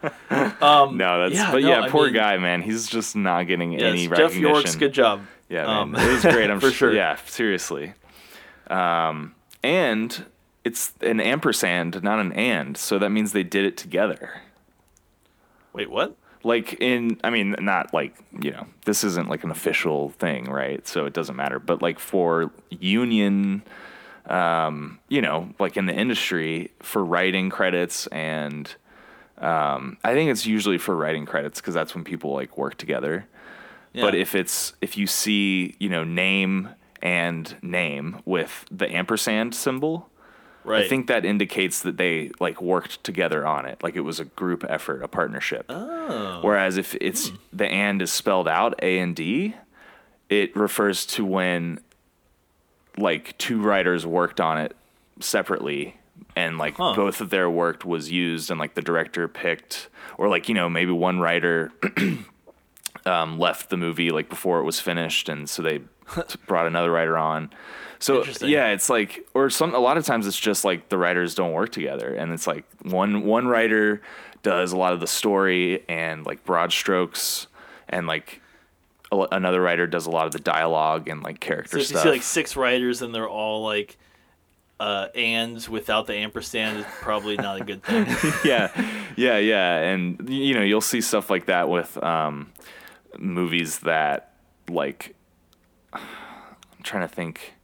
[SPEAKER 1] Um,
[SPEAKER 2] no, that's
[SPEAKER 1] Yeah,
[SPEAKER 2] but
[SPEAKER 1] no,
[SPEAKER 2] yeah,
[SPEAKER 1] I
[SPEAKER 2] poor
[SPEAKER 1] mean-
[SPEAKER 2] guy, man. He's just not getting
[SPEAKER 1] yes,
[SPEAKER 2] any
[SPEAKER 1] Jeff
[SPEAKER 2] recognition.
[SPEAKER 1] Yorkes good job.
[SPEAKER 2] Yeah,
[SPEAKER 1] Um,
[SPEAKER 2] man. it was great. I'm [LAUGHS]
[SPEAKER 1] for
[SPEAKER 2] sure.
[SPEAKER 1] sure.
[SPEAKER 2] Yeah, seriously. Um, and it's an ampersand, not an and. So that means they did it together.
[SPEAKER 1] Wait, what?
[SPEAKER 2] Like in i mean not like you know this isn't like an official thing right? So it doesn't matter. But like for union um you know like in the industry for writing credits and um i think it's usually for writing credits because that's when people like work together. But if it's if you see you know name and name with the ampersand symbol.
[SPEAKER 1] Right.
[SPEAKER 2] I think that indicates that they like worked together on it. Like it was a group effort, a partnership.
[SPEAKER 1] Oh.
[SPEAKER 2] Whereas if it's the and is spelled out A and D, it refers to when like two writers worked on it separately and like
[SPEAKER 1] Huh.
[SPEAKER 2] both of their work was used and like the director picked or like you know maybe one writer [CLEARS THROAT] um, left the movie like before it was finished and so they [LAUGHS] brought another writer on so yeah it's like or some a lot of times it's just like the writers don't work together and it's like one one writer does a lot of the story and like broad strokes and like a- another writer does a lot of the dialogue and like
[SPEAKER 1] So
[SPEAKER 2] character
[SPEAKER 1] if you see like six writers and they're all like uh, ands without the ampersand is probably not a good thing. [LAUGHS]
[SPEAKER 2] yeah, yeah, yeah, and you know you'll see stuff like that with um, movies that like [SIGHS] I'm trying to think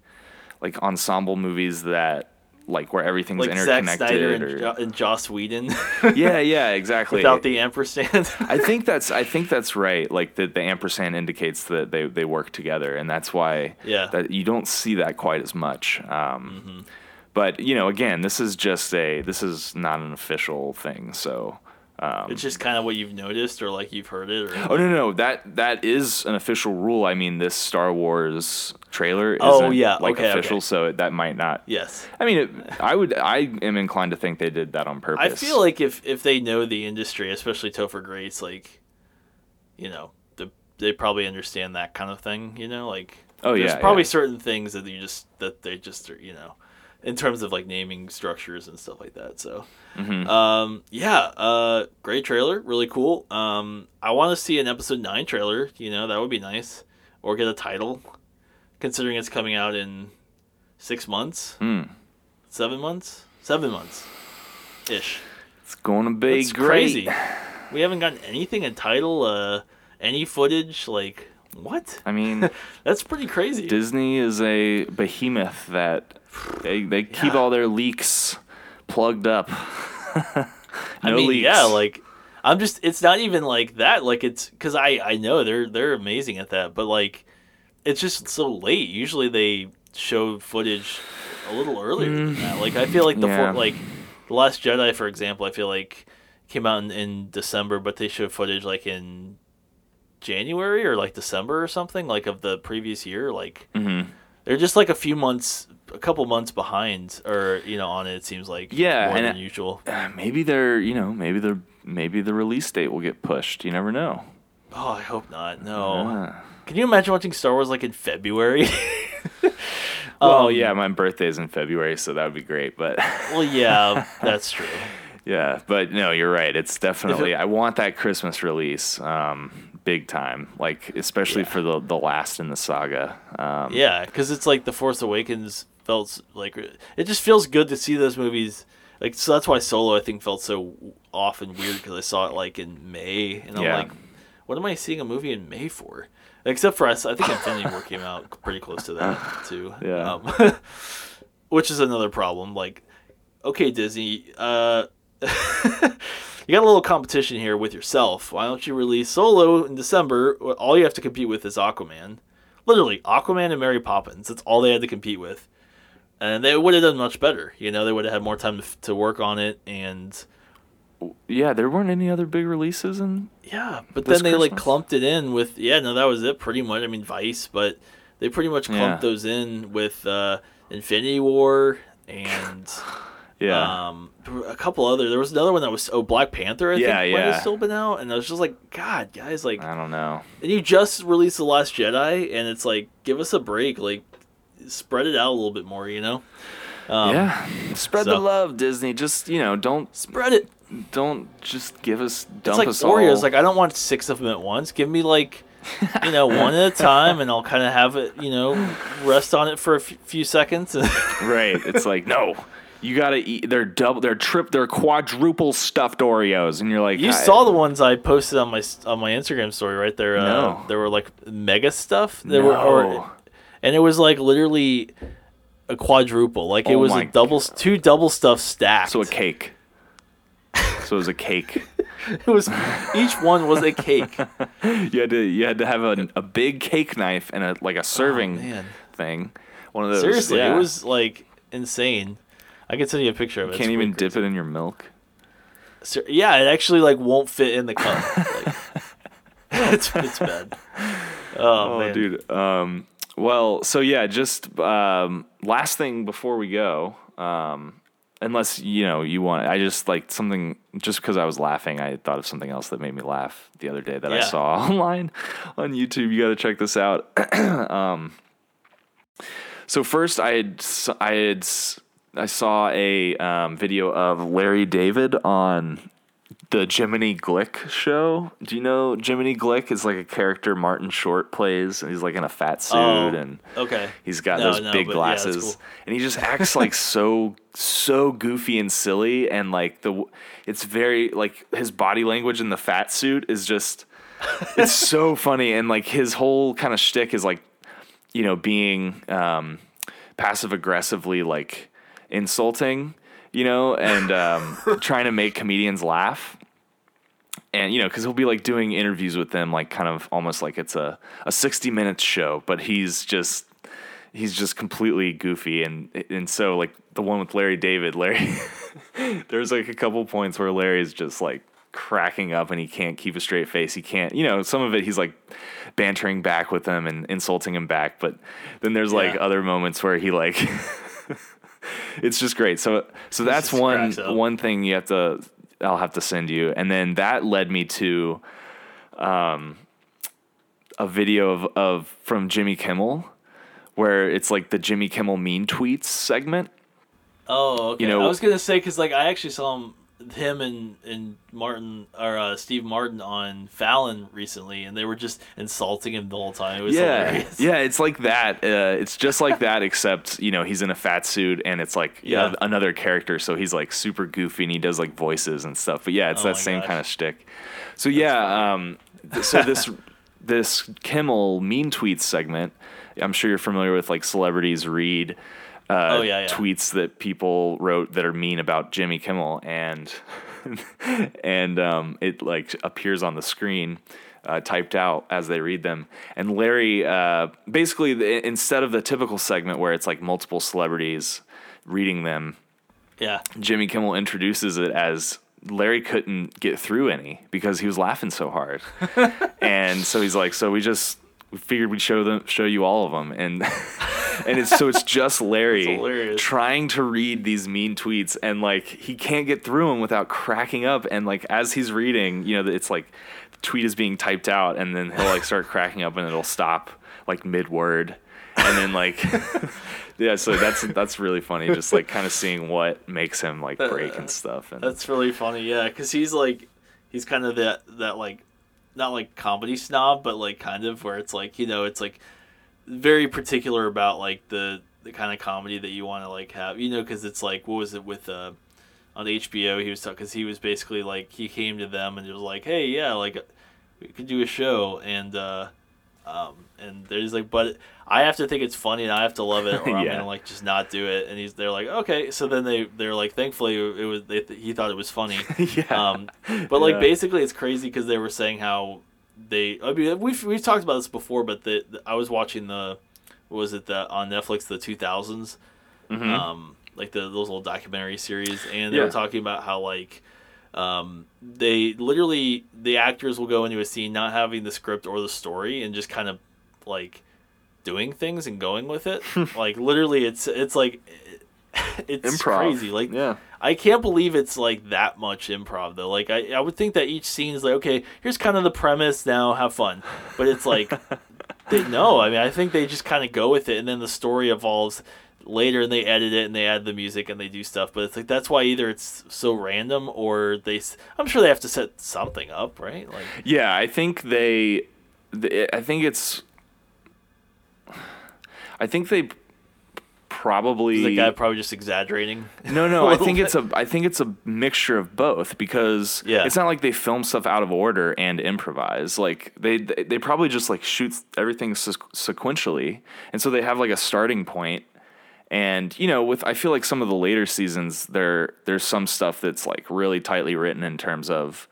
[SPEAKER 2] like ensemble movies that like where everything's
[SPEAKER 1] like Zack
[SPEAKER 2] interconnected.
[SPEAKER 1] Snyder and,
[SPEAKER 2] or,
[SPEAKER 1] jo- and Joss Whedon [LAUGHS]
[SPEAKER 2] yeah, yeah, exactly.
[SPEAKER 1] without the ampersand. [LAUGHS]
[SPEAKER 2] I think that's I think that's right. Like the the ampersand indicates that they they work together, and that's why
[SPEAKER 1] Yeah.
[SPEAKER 2] that you don't see that quite as much. Um, But you know, again, this is just a this is not an official thing, so. Um,
[SPEAKER 1] it's just kind of what you've noticed or like you've heard it. Or
[SPEAKER 2] Oh no, no, that that is an official rule. I mean, this Star Wars trailer isn't
[SPEAKER 1] Oh, yeah,
[SPEAKER 2] like
[SPEAKER 1] okay,
[SPEAKER 2] official,
[SPEAKER 1] okay.
[SPEAKER 2] so it, that might not.
[SPEAKER 1] yes.
[SPEAKER 2] I mean, it, I would, I am inclined to think they did that on purpose.
[SPEAKER 1] I feel like if if they know the industry, especially Topher Grace, like, you know, the, they probably understand that kind of thing. You know, like,
[SPEAKER 2] Oh,
[SPEAKER 1] there's
[SPEAKER 2] yeah,
[SPEAKER 1] probably
[SPEAKER 2] yeah.
[SPEAKER 1] certain things that you just that they just you know, in terms of like naming structures and stuff like that. So,
[SPEAKER 2] Mhm.
[SPEAKER 1] um, yeah, uh, great trailer, really cool. Um, I want to see an episode nine trailer. You know, that would be nice, or get a title, considering it's coming out in six months,
[SPEAKER 2] Hmm.
[SPEAKER 1] seven months, seven months, ish.
[SPEAKER 2] it's going to be
[SPEAKER 1] It's
[SPEAKER 2] great.
[SPEAKER 1] crazy. We haven't gotten anything in title, uh, any footage. Like what?
[SPEAKER 2] I mean, [LAUGHS]
[SPEAKER 1] That's pretty crazy.
[SPEAKER 2] Disney is a behemoth that they they keep all their leaks plugged up. [LAUGHS] no
[SPEAKER 1] I mean,
[SPEAKER 2] leaks.
[SPEAKER 1] yeah, like I'm just. It's not even like that. Like it's because I I know they're they're amazing at that, but like it's just so late. Usually they show footage a little earlier than that. Like I feel like the
[SPEAKER 2] Mm. yeah.
[SPEAKER 1] for, like the Last Jedi, for example, I feel like came out in, in December, but they showed footage like in January or like December or something, like of the previous year. Like
[SPEAKER 2] Mhm.
[SPEAKER 1] they're just like a few months, a couple months behind, or you know, on it. It seems like
[SPEAKER 2] Yeah,
[SPEAKER 1] more than
[SPEAKER 2] it-
[SPEAKER 1] usual.
[SPEAKER 2] Uh, maybe they're you know maybe they're maybe the release date will get pushed. You never know.
[SPEAKER 1] Oh, I hope not. No. Can you imagine watching Star Wars like in February? [LAUGHS]
[SPEAKER 2] Well,
[SPEAKER 1] Um,
[SPEAKER 2] yeah, my birthday's in February, so that would be great. But [LAUGHS]
[SPEAKER 1] Well, yeah, that's true.
[SPEAKER 2] yeah, but no, you're right. It's definitely I want that Christmas release, um, big time. Like especially
[SPEAKER 1] Yeah.
[SPEAKER 2] for the the last in the saga. Um,
[SPEAKER 1] Yeah, because it's like The Force Awakens felt like it just feels good to see those movies. Like so that's why Solo I think felt so off and weird because I saw it like in May and I'm
[SPEAKER 2] Yeah.
[SPEAKER 1] like, what am I seeing a movie in May for? Except for us, I think Infinity War came out pretty close to that [LAUGHS] too.
[SPEAKER 2] Yeah.
[SPEAKER 1] Um, [LAUGHS] which is another problem. Like, okay, Disney, uh, [LAUGHS] you got a little competition here with yourself. Why don't you release Solo in December? All you have to compete with is Aquaman. Literally, Aquaman and Mary Poppins. That's all they had to compete with. And they would have done much better. You know, they would have had more time to, to work on it. And
[SPEAKER 2] yeah, there weren't any other big releases, and
[SPEAKER 1] yeah, but then they like clumped it in with, yeah, no, that was it pretty much. I mean, Vice, but they pretty much clumped
[SPEAKER 2] Yeah.
[SPEAKER 1] those in with uh, Infinity War and. [SIGHS]
[SPEAKER 2] yeah,
[SPEAKER 1] Um, a couple other. There was another one that was oh Black Panther. I
[SPEAKER 2] Yeah,
[SPEAKER 1] think might have
[SPEAKER 2] yeah.
[SPEAKER 1] still been out, and I was just like, God, guys, like,
[SPEAKER 2] I don't know.
[SPEAKER 1] and you just released the Last Jedi, and it's like, give us a break, like, spread it out a little bit more, you know? Um,
[SPEAKER 2] yeah, spread the love, Disney. Just you know, don't
[SPEAKER 1] spread it.
[SPEAKER 2] don't just give us
[SPEAKER 1] It's
[SPEAKER 2] dump
[SPEAKER 1] like
[SPEAKER 2] us
[SPEAKER 1] Oreos.
[SPEAKER 2] all.
[SPEAKER 1] Like, I don't want six of them at once. Give me like, you know, [LAUGHS] one at a time, and I'll kind of have it, you know, rest on it for a f- few seconds. [LAUGHS]
[SPEAKER 2] right. It's like no. You gotta eat. They're double. They're trip. They're quadruple stuffed Oreos, and you're like,
[SPEAKER 1] You
[SPEAKER 2] I-
[SPEAKER 1] saw the ones I posted on my on my Instagram story, right there. Uh,
[SPEAKER 2] No.
[SPEAKER 1] There were like mega stuff. There were, or,
[SPEAKER 2] No.
[SPEAKER 1] And it was like literally a quadruple. Like it
[SPEAKER 2] Oh
[SPEAKER 1] was
[SPEAKER 2] my
[SPEAKER 1] a double, two double stuff stacked.
[SPEAKER 2] So a cake. So it was a cake. [LAUGHS]
[SPEAKER 1] it was each one was a cake. [LAUGHS]
[SPEAKER 2] You had to you had to have a, a big cake knife and a like a serving
[SPEAKER 1] Oh, man.
[SPEAKER 2] thing. One of those.
[SPEAKER 1] Seriously,
[SPEAKER 2] yeah.
[SPEAKER 1] it was like insane. I can send you a picture of it.
[SPEAKER 2] You can't
[SPEAKER 1] It's
[SPEAKER 2] even
[SPEAKER 1] pretty
[SPEAKER 2] dip it in your milk.
[SPEAKER 1] Ser- Yeah, it actually like won't fit in the cup. Like, [LAUGHS] it's it's bad. Oh,
[SPEAKER 2] Oh,
[SPEAKER 1] man.
[SPEAKER 2] dude. Um, well, so yeah, just um, last thing before we go. Um, unless you know you want, I just like something. Just because I was laughing, I thought of something else that made me laugh the other day that I saw [LAUGHS] online on YouTube. You got to check this out. [CLEARS THROAT] um, so first, I had I had I saw a um, video of Larry David on the Jiminy Glick show. Do you know Jiminy Glick is like a character Martin Short plays, and he's like in a fat suit
[SPEAKER 1] Oh,
[SPEAKER 2] and
[SPEAKER 1] okay.
[SPEAKER 2] he's got
[SPEAKER 1] No,
[SPEAKER 2] those
[SPEAKER 1] no,
[SPEAKER 2] big
[SPEAKER 1] but yeah,
[SPEAKER 2] glasses,
[SPEAKER 1] cool.
[SPEAKER 2] and he just acts like [LAUGHS] so so goofy and silly, and like the it's very like his body language in the fat suit is just it's so [LAUGHS] funny, and like his whole kind of shtick is like you know being um, passive aggressively like insulting, you know, and um, trying to make comedians laugh and you know because he'll be like doing interviews with them like kind of almost like it's a, a 60 minutes show but he's just he's just completely goofy and and so like the one with larry david larry [LAUGHS] there's like a couple points where larry's just like cracking up and he can't keep a straight face. He can't you know some of it he's like bantering back with them and insulting him back but then there's like
[SPEAKER 1] Yeah.
[SPEAKER 2] other moments where he like [LAUGHS] it's just great. So so that's one one thing you have to I'll have to send you. And then that led me to um, a video of, of from Jimmy Kimmel where it's like the Jimmy Kimmel mean tweets segment.
[SPEAKER 1] Oh, okay.
[SPEAKER 2] You know-
[SPEAKER 1] I was gonna say because like I actually saw him, him and and Martin or uh, Steve Martin on Fallon recently, and they were just insulting him the whole time. It was
[SPEAKER 2] yeah,
[SPEAKER 1] hilarious.
[SPEAKER 2] yeah, it's like that. Uh, it's just like that, except you know he's in a fat suit and it's like
[SPEAKER 1] Yeah.
[SPEAKER 2] yeah. another character, so he's like super goofy and he does like voices and stuff. But yeah, it's
[SPEAKER 1] Oh
[SPEAKER 2] that same
[SPEAKER 1] gosh.
[SPEAKER 2] kind of shtick. So yeah, um, so this [LAUGHS] this Kimmel mean tweets segment, I'm sure you're familiar with like celebrities read. Uh,
[SPEAKER 1] Oh, yeah, yeah.
[SPEAKER 2] tweets that people wrote that are mean about Jimmy Kimmel, and [LAUGHS] and um, it like appears on the screen uh, typed out as they read them. And Larry, uh, basically, the, instead of the typical segment where it's like multiple celebrities reading them,
[SPEAKER 1] yeah.
[SPEAKER 2] Jimmy Kimmel introduces it as Larry couldn't get through any because he was laughing so hard, [LAUGHS] and so he's like, so we just we figured we'd show them, show you all of them, and [LAUGHS] and it's so it's just [LAUGHS] Larry trying to read these mean tweets, and like he can't get through them without cracking up, and like as he's reading, you know, it's like the tweet is being typed out, and then he'll like start cracking up, and it'll stop like mid word, and then like. [LAUGHS] Yeah, so that's that's really funny. Just like kind of seeing what makes him like break uh, and stuff. And
[SPEAKER 1] That's really funny, yeah, because he's like, he's kind of that that like, not like comedy snob, but like kind of where it's like you know it's like very particular about like the the kind of comedy that you want to like have, you know, because it's like what was it with uh on HBO he was talking because he was basically like he came to them and it was like hey yeah like we could do a show and uh um and there's like but I have to think it's funny and I have to love it [LAUGHS] or I'm gonna like just not do it and he's they're like okay so then they they're like thankfully it was they th- he thought it was funny [LAUGHS]
[SPEAKER 2] yeah,
[SPEAKER 1] um but like
[SPEAKER 2] Yeah.
[SPEAKER 1] basically it's crazy because they were saying how they I mean we've we've talked about this before but the, the I was watching the what was it the on Netflix the 2000s
[SPEAKER 2] Mhm.
[SPEAKER 1] um like the those little documentary series and they
[SPEAKER 2] Yeah.
[SPEAKER 1] were talking about how like um they literally the actors will go into a scene not having the script or the story and just kind of like doing things and going with it [LAUGHS] like literally it's it's like [LAUGHS] it's
[SPEAKER 2] improv.
[SPEAKER 1] crazy like
[SPEAKER 2] yeah,
[SPEAKER 1] I can't believe it's like that much improv though. Like I, I would think that each scene is like, okay, here's kind of the premise. Now have fun. But it's like, [LAUGHS] they, no. I mean, I think they just kind of go with it, and then the story evolves later, and they edit it, and they add the music, and they do stuff. But it's like that's why either it's so random, or they. I'm sure they have to set something up, right? Like,
[SPEAKER 2] yeah. I think they, they. I think it's. I think they probably
[SPEAKER 1] is the guy probably just exaggerating?
[SPEAKER 2] No, no. I [LAUGHS] think it's a. I think it's a mixture of both because
[SPEAKER 1] Yeah.
[SPEAKER 2] it's not like they film stuff out of order and improvise. Like they they probably just like shoot everything se- sequentially, and so they have like a starting point. And you know, with I feel like some of the later seasons, there there's some stuff that's like really tightly written in terms of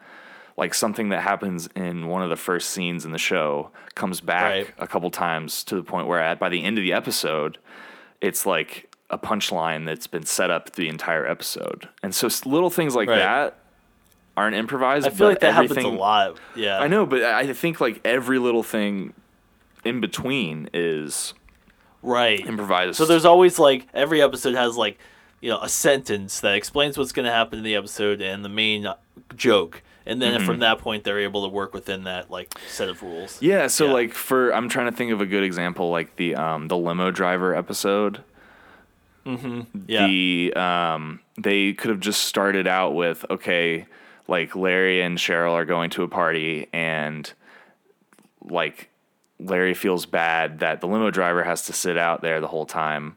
[SPEAKER 2] like something that happens in one of the first scenes in the show comes back
[SPEAKER 1] Right.
[SPEAKER 2] a couple times to the point where at by the end of the episode, it's like a punchline that's been set up the entire episode. And so little things like
[SPEAKER 1] Right.
[SPEAKER 2] that aren't improvised.
[SPEAKER 1] I feel like that happens a lot. Yeah.
[SPEAKER 2] I know, but I think like every little thing in between is
[SPEAKER 1] Right.
[SPEAKER 2] improvised.
[SPEAKER 1] So there's always like every episode has like you know a sentence that explains what's going to happen in the episode and the main uh, joke, and then
[SPEAKER 2] Mm-hmm.
[SPEAKER 1] from that point they're able to work within that like set of rules.
[SPEAKER 2] Yeah, so
[SPEAKER 1] Yeah.
[SPEAKER 2] like for I'm trying to think of a good example, like the um the limo driver episode.
[SPEAKER 1] Yeah.
[SPEAKER 2] The um they could have just started out with okay, like Larry and Cheryl are going to a party and like Larry feels bad that the limo driver has to sit out there the whole time.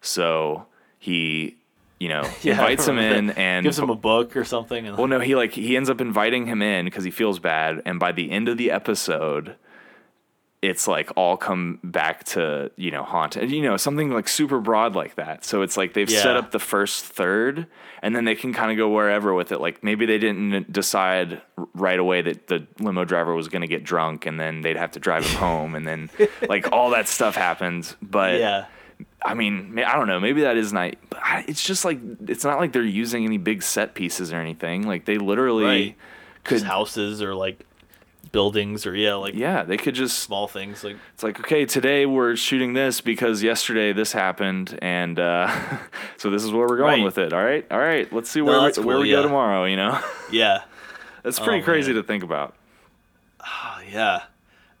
[SPEAKER 2] So he, you know, [LAUGHS]
[SPEAKER 1] Yeah,
[SPEAKER 2] invites him in
[SPEAKER 1] that.
[SPEAKER 2] and
[SPEAKER 1] gives him a book or something. And
[SPEAKER 2] well, no, he like he ends up inviting him in because he feels bad, and by the end of the episode, it's like all come back to you know haunt, and you know something like super broad like that. So it's like they've set up the first third, and then they can kind of go wherever with it. Like maybe they didn't decide right away that the limo driver was going to get drunk, and then they'd have to drive him home, and then [LAUGHS] like all that stuff happened. But
[SPEAKER 1] yeah.
[SPEAKER 2] I mean, I don't know. Maybe that is not. But it's just like it's not like they're using any big set pieces or anything. Like they literally
[SPEAKER 1] Right.
[SPEAKER 2] could.
[SPEAKER 1] Just houses or like buildings or yeah, like
[SPEAKER 2] Yeah, they could just.
[SPEAKER 1] small things like
[SPEAKER 2] It's like okay, today we're shooting this because yesterday this happened, and uh, [LAUGHS] so this is where we're going
[SPEAKER 1] Right.
[SPEAKER 2] with it. All right, all right. Let's see where
[SPEAKER 1] that's
[SPEAKER 2] we, where we
[SPEAKER 1] yeah.
[SPEAKER 2] go tomorrow. You know, [LAUGHS]
[SPEAKER 1] yeah.
[SPEAKER 2] that's pretty
[SPEAKER 1] Oh,
[SPEAKER 2] crazy
[SPEAKER 1] man.
[SPEAKER 2] to think about.
[SPEAKER 1] Oh, yeah.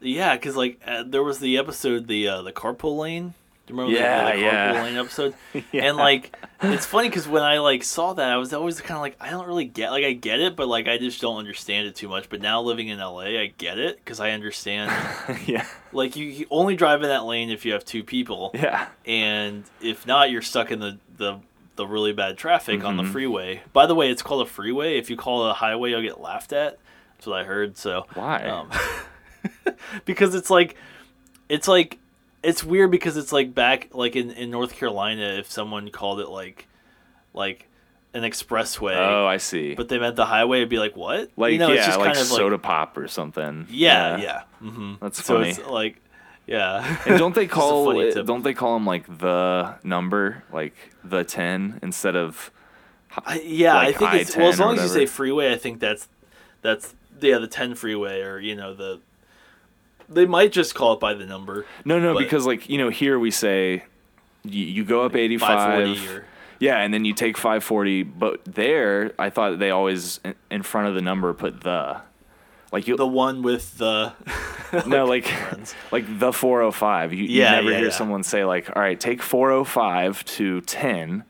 [SPEAKER 1] Yeah, because like uh, there was the episode the uh, the carpool lane. Do you remember the-
[SPEAKER 2] Yeah,
[SPEAKER 1] the, carpool
[SPEAKER 2] yeah.
[SPEAKER 1] episode? [LAUGHS]
[SPEAKER 2] Yeah.
[SPEAKER 1] And like it's funny because when I like saw that, I was always kind of like I don't really get like I get it, but like I just don't understand it too much. But now living in LA, I get it because I understand. [LAUGHS]
[SPEAKER 2] yeah,
[SPEAKER 1] like you, you only drive in that lane if you have two people,
[SPEAKER 2] yeah,
[SPEAKER 1] and if not, you're stuck in the the the really bad traffic on the
[SPEAKER 2] Mm-hmm.
[SPEAKER 1] freeway. By the way, it's called a freeway. If you call it a highway, you'll get laughed at. That's what I heard. So
[SPEAKER 2] Why?
[SPEAKER 1] Um, [LAUGHS] because it's like, it's like, it's weird because it's like back like in, in North Carolina, if someone called it like, like, an expressway,
[SPEAKER 2] Oh, I see.
[SPEAKER 1] but they meant the highway, it'd be like what?
[SPEAKER 2] like
[SPEAKER 1] you know,
[SPEAKER 2] yeah,
[SPEAKER 1] it's just
[SPEAKER 2] like
[SPEAKER 1] kind of
[SPEAKER 2] soda
[SPEAKER 1] like
[SPEAKER 2] pop or something.
[SPEAKER 1] yeah, yeah. hmm
[SPEAKER 2] That's
[SPEAKER 1] so
[SPEAKER 2] funny.
[SPEAKER 1] it's like, yeah. [LAUGHS]
[SPEAKER 2] And don't they [LAUGHS] call it, don't they call them like the number, like the ten instead of
[SPEAKER 1] I, yeah,
[SPEAKER 2] like
[SPEAKER 1] I think it's well as long as you say freeway, I think that's that's yeah the ten freeway or you know the they might just call it by the number
[SPEAKER 2] No, no, because like you know here we say you, you go up eighty
[SPEAKER 1] five
[SPEAKER 2] five.
[SPEAKER 1] forty or
[SPEAKER 2] Yeah, and then you take 540, but there I thought they always in- front of the number put the. Like you
[SPEAKER 1] the one with the [LAUGHS]
[SPEAKER 2] no [LAUGHS] like like the 405. You,
[SPEAKER 1] Yeah,
[SPEAKER 2] you never
[SPEAKER 1] yeah,
[SPEAKER 2] hear
[SPEAKER 1] yeah.
[SPEAKER 2] someone say like, "All right, take 405 to 10."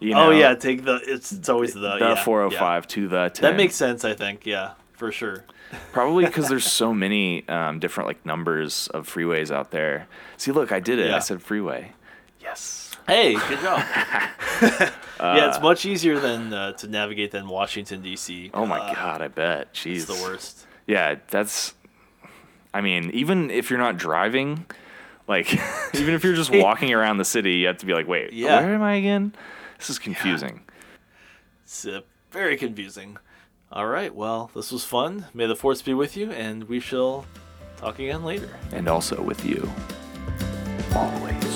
[SPEAKER 2] You oh, know,
[SPEAKER 1] oh yeah, take the it's it's always the
[SPEAKER 2] the
[SPEAKER 1] yeah, yeah.
[SPEAKER 2] 405 to the 10.
[SPEAKER 1] That makes sense, I think. Yeah, for sure.
[SPEAKER 2] Probably because there's so many um, different like numbers of freeways out there. See, look, I did it.
[SPEAKER 1] Yeah.
[SPEAKER 2] I said freeway. Yes.
[SPEAKER 1] Hey, good job. [LAUGHS] yeah, it's much easier than uh, to navigate than Washington D.C.
[SPEAKER 2] Oh my
[SPEAKER 1] Uh,
[SPEAKER 2] god, I bet. Jeez.
[SPEAKER 1] it's the worst.
[SPEAKER 2] Yeah, that's. I mean, even if you're not driving, like, [LAUGHS] even if you're just walking around the city, you have to be like, wait,
[SPEAKER 1] Yeah.
[SPEAKER 2] where am I again? This is confusing.
[SPEAKER 1] It's uh, very confusing. All right, well, this was fun. May the force be with you, and we shall talk again later.
[SPEAKER 2] And also with you. Always.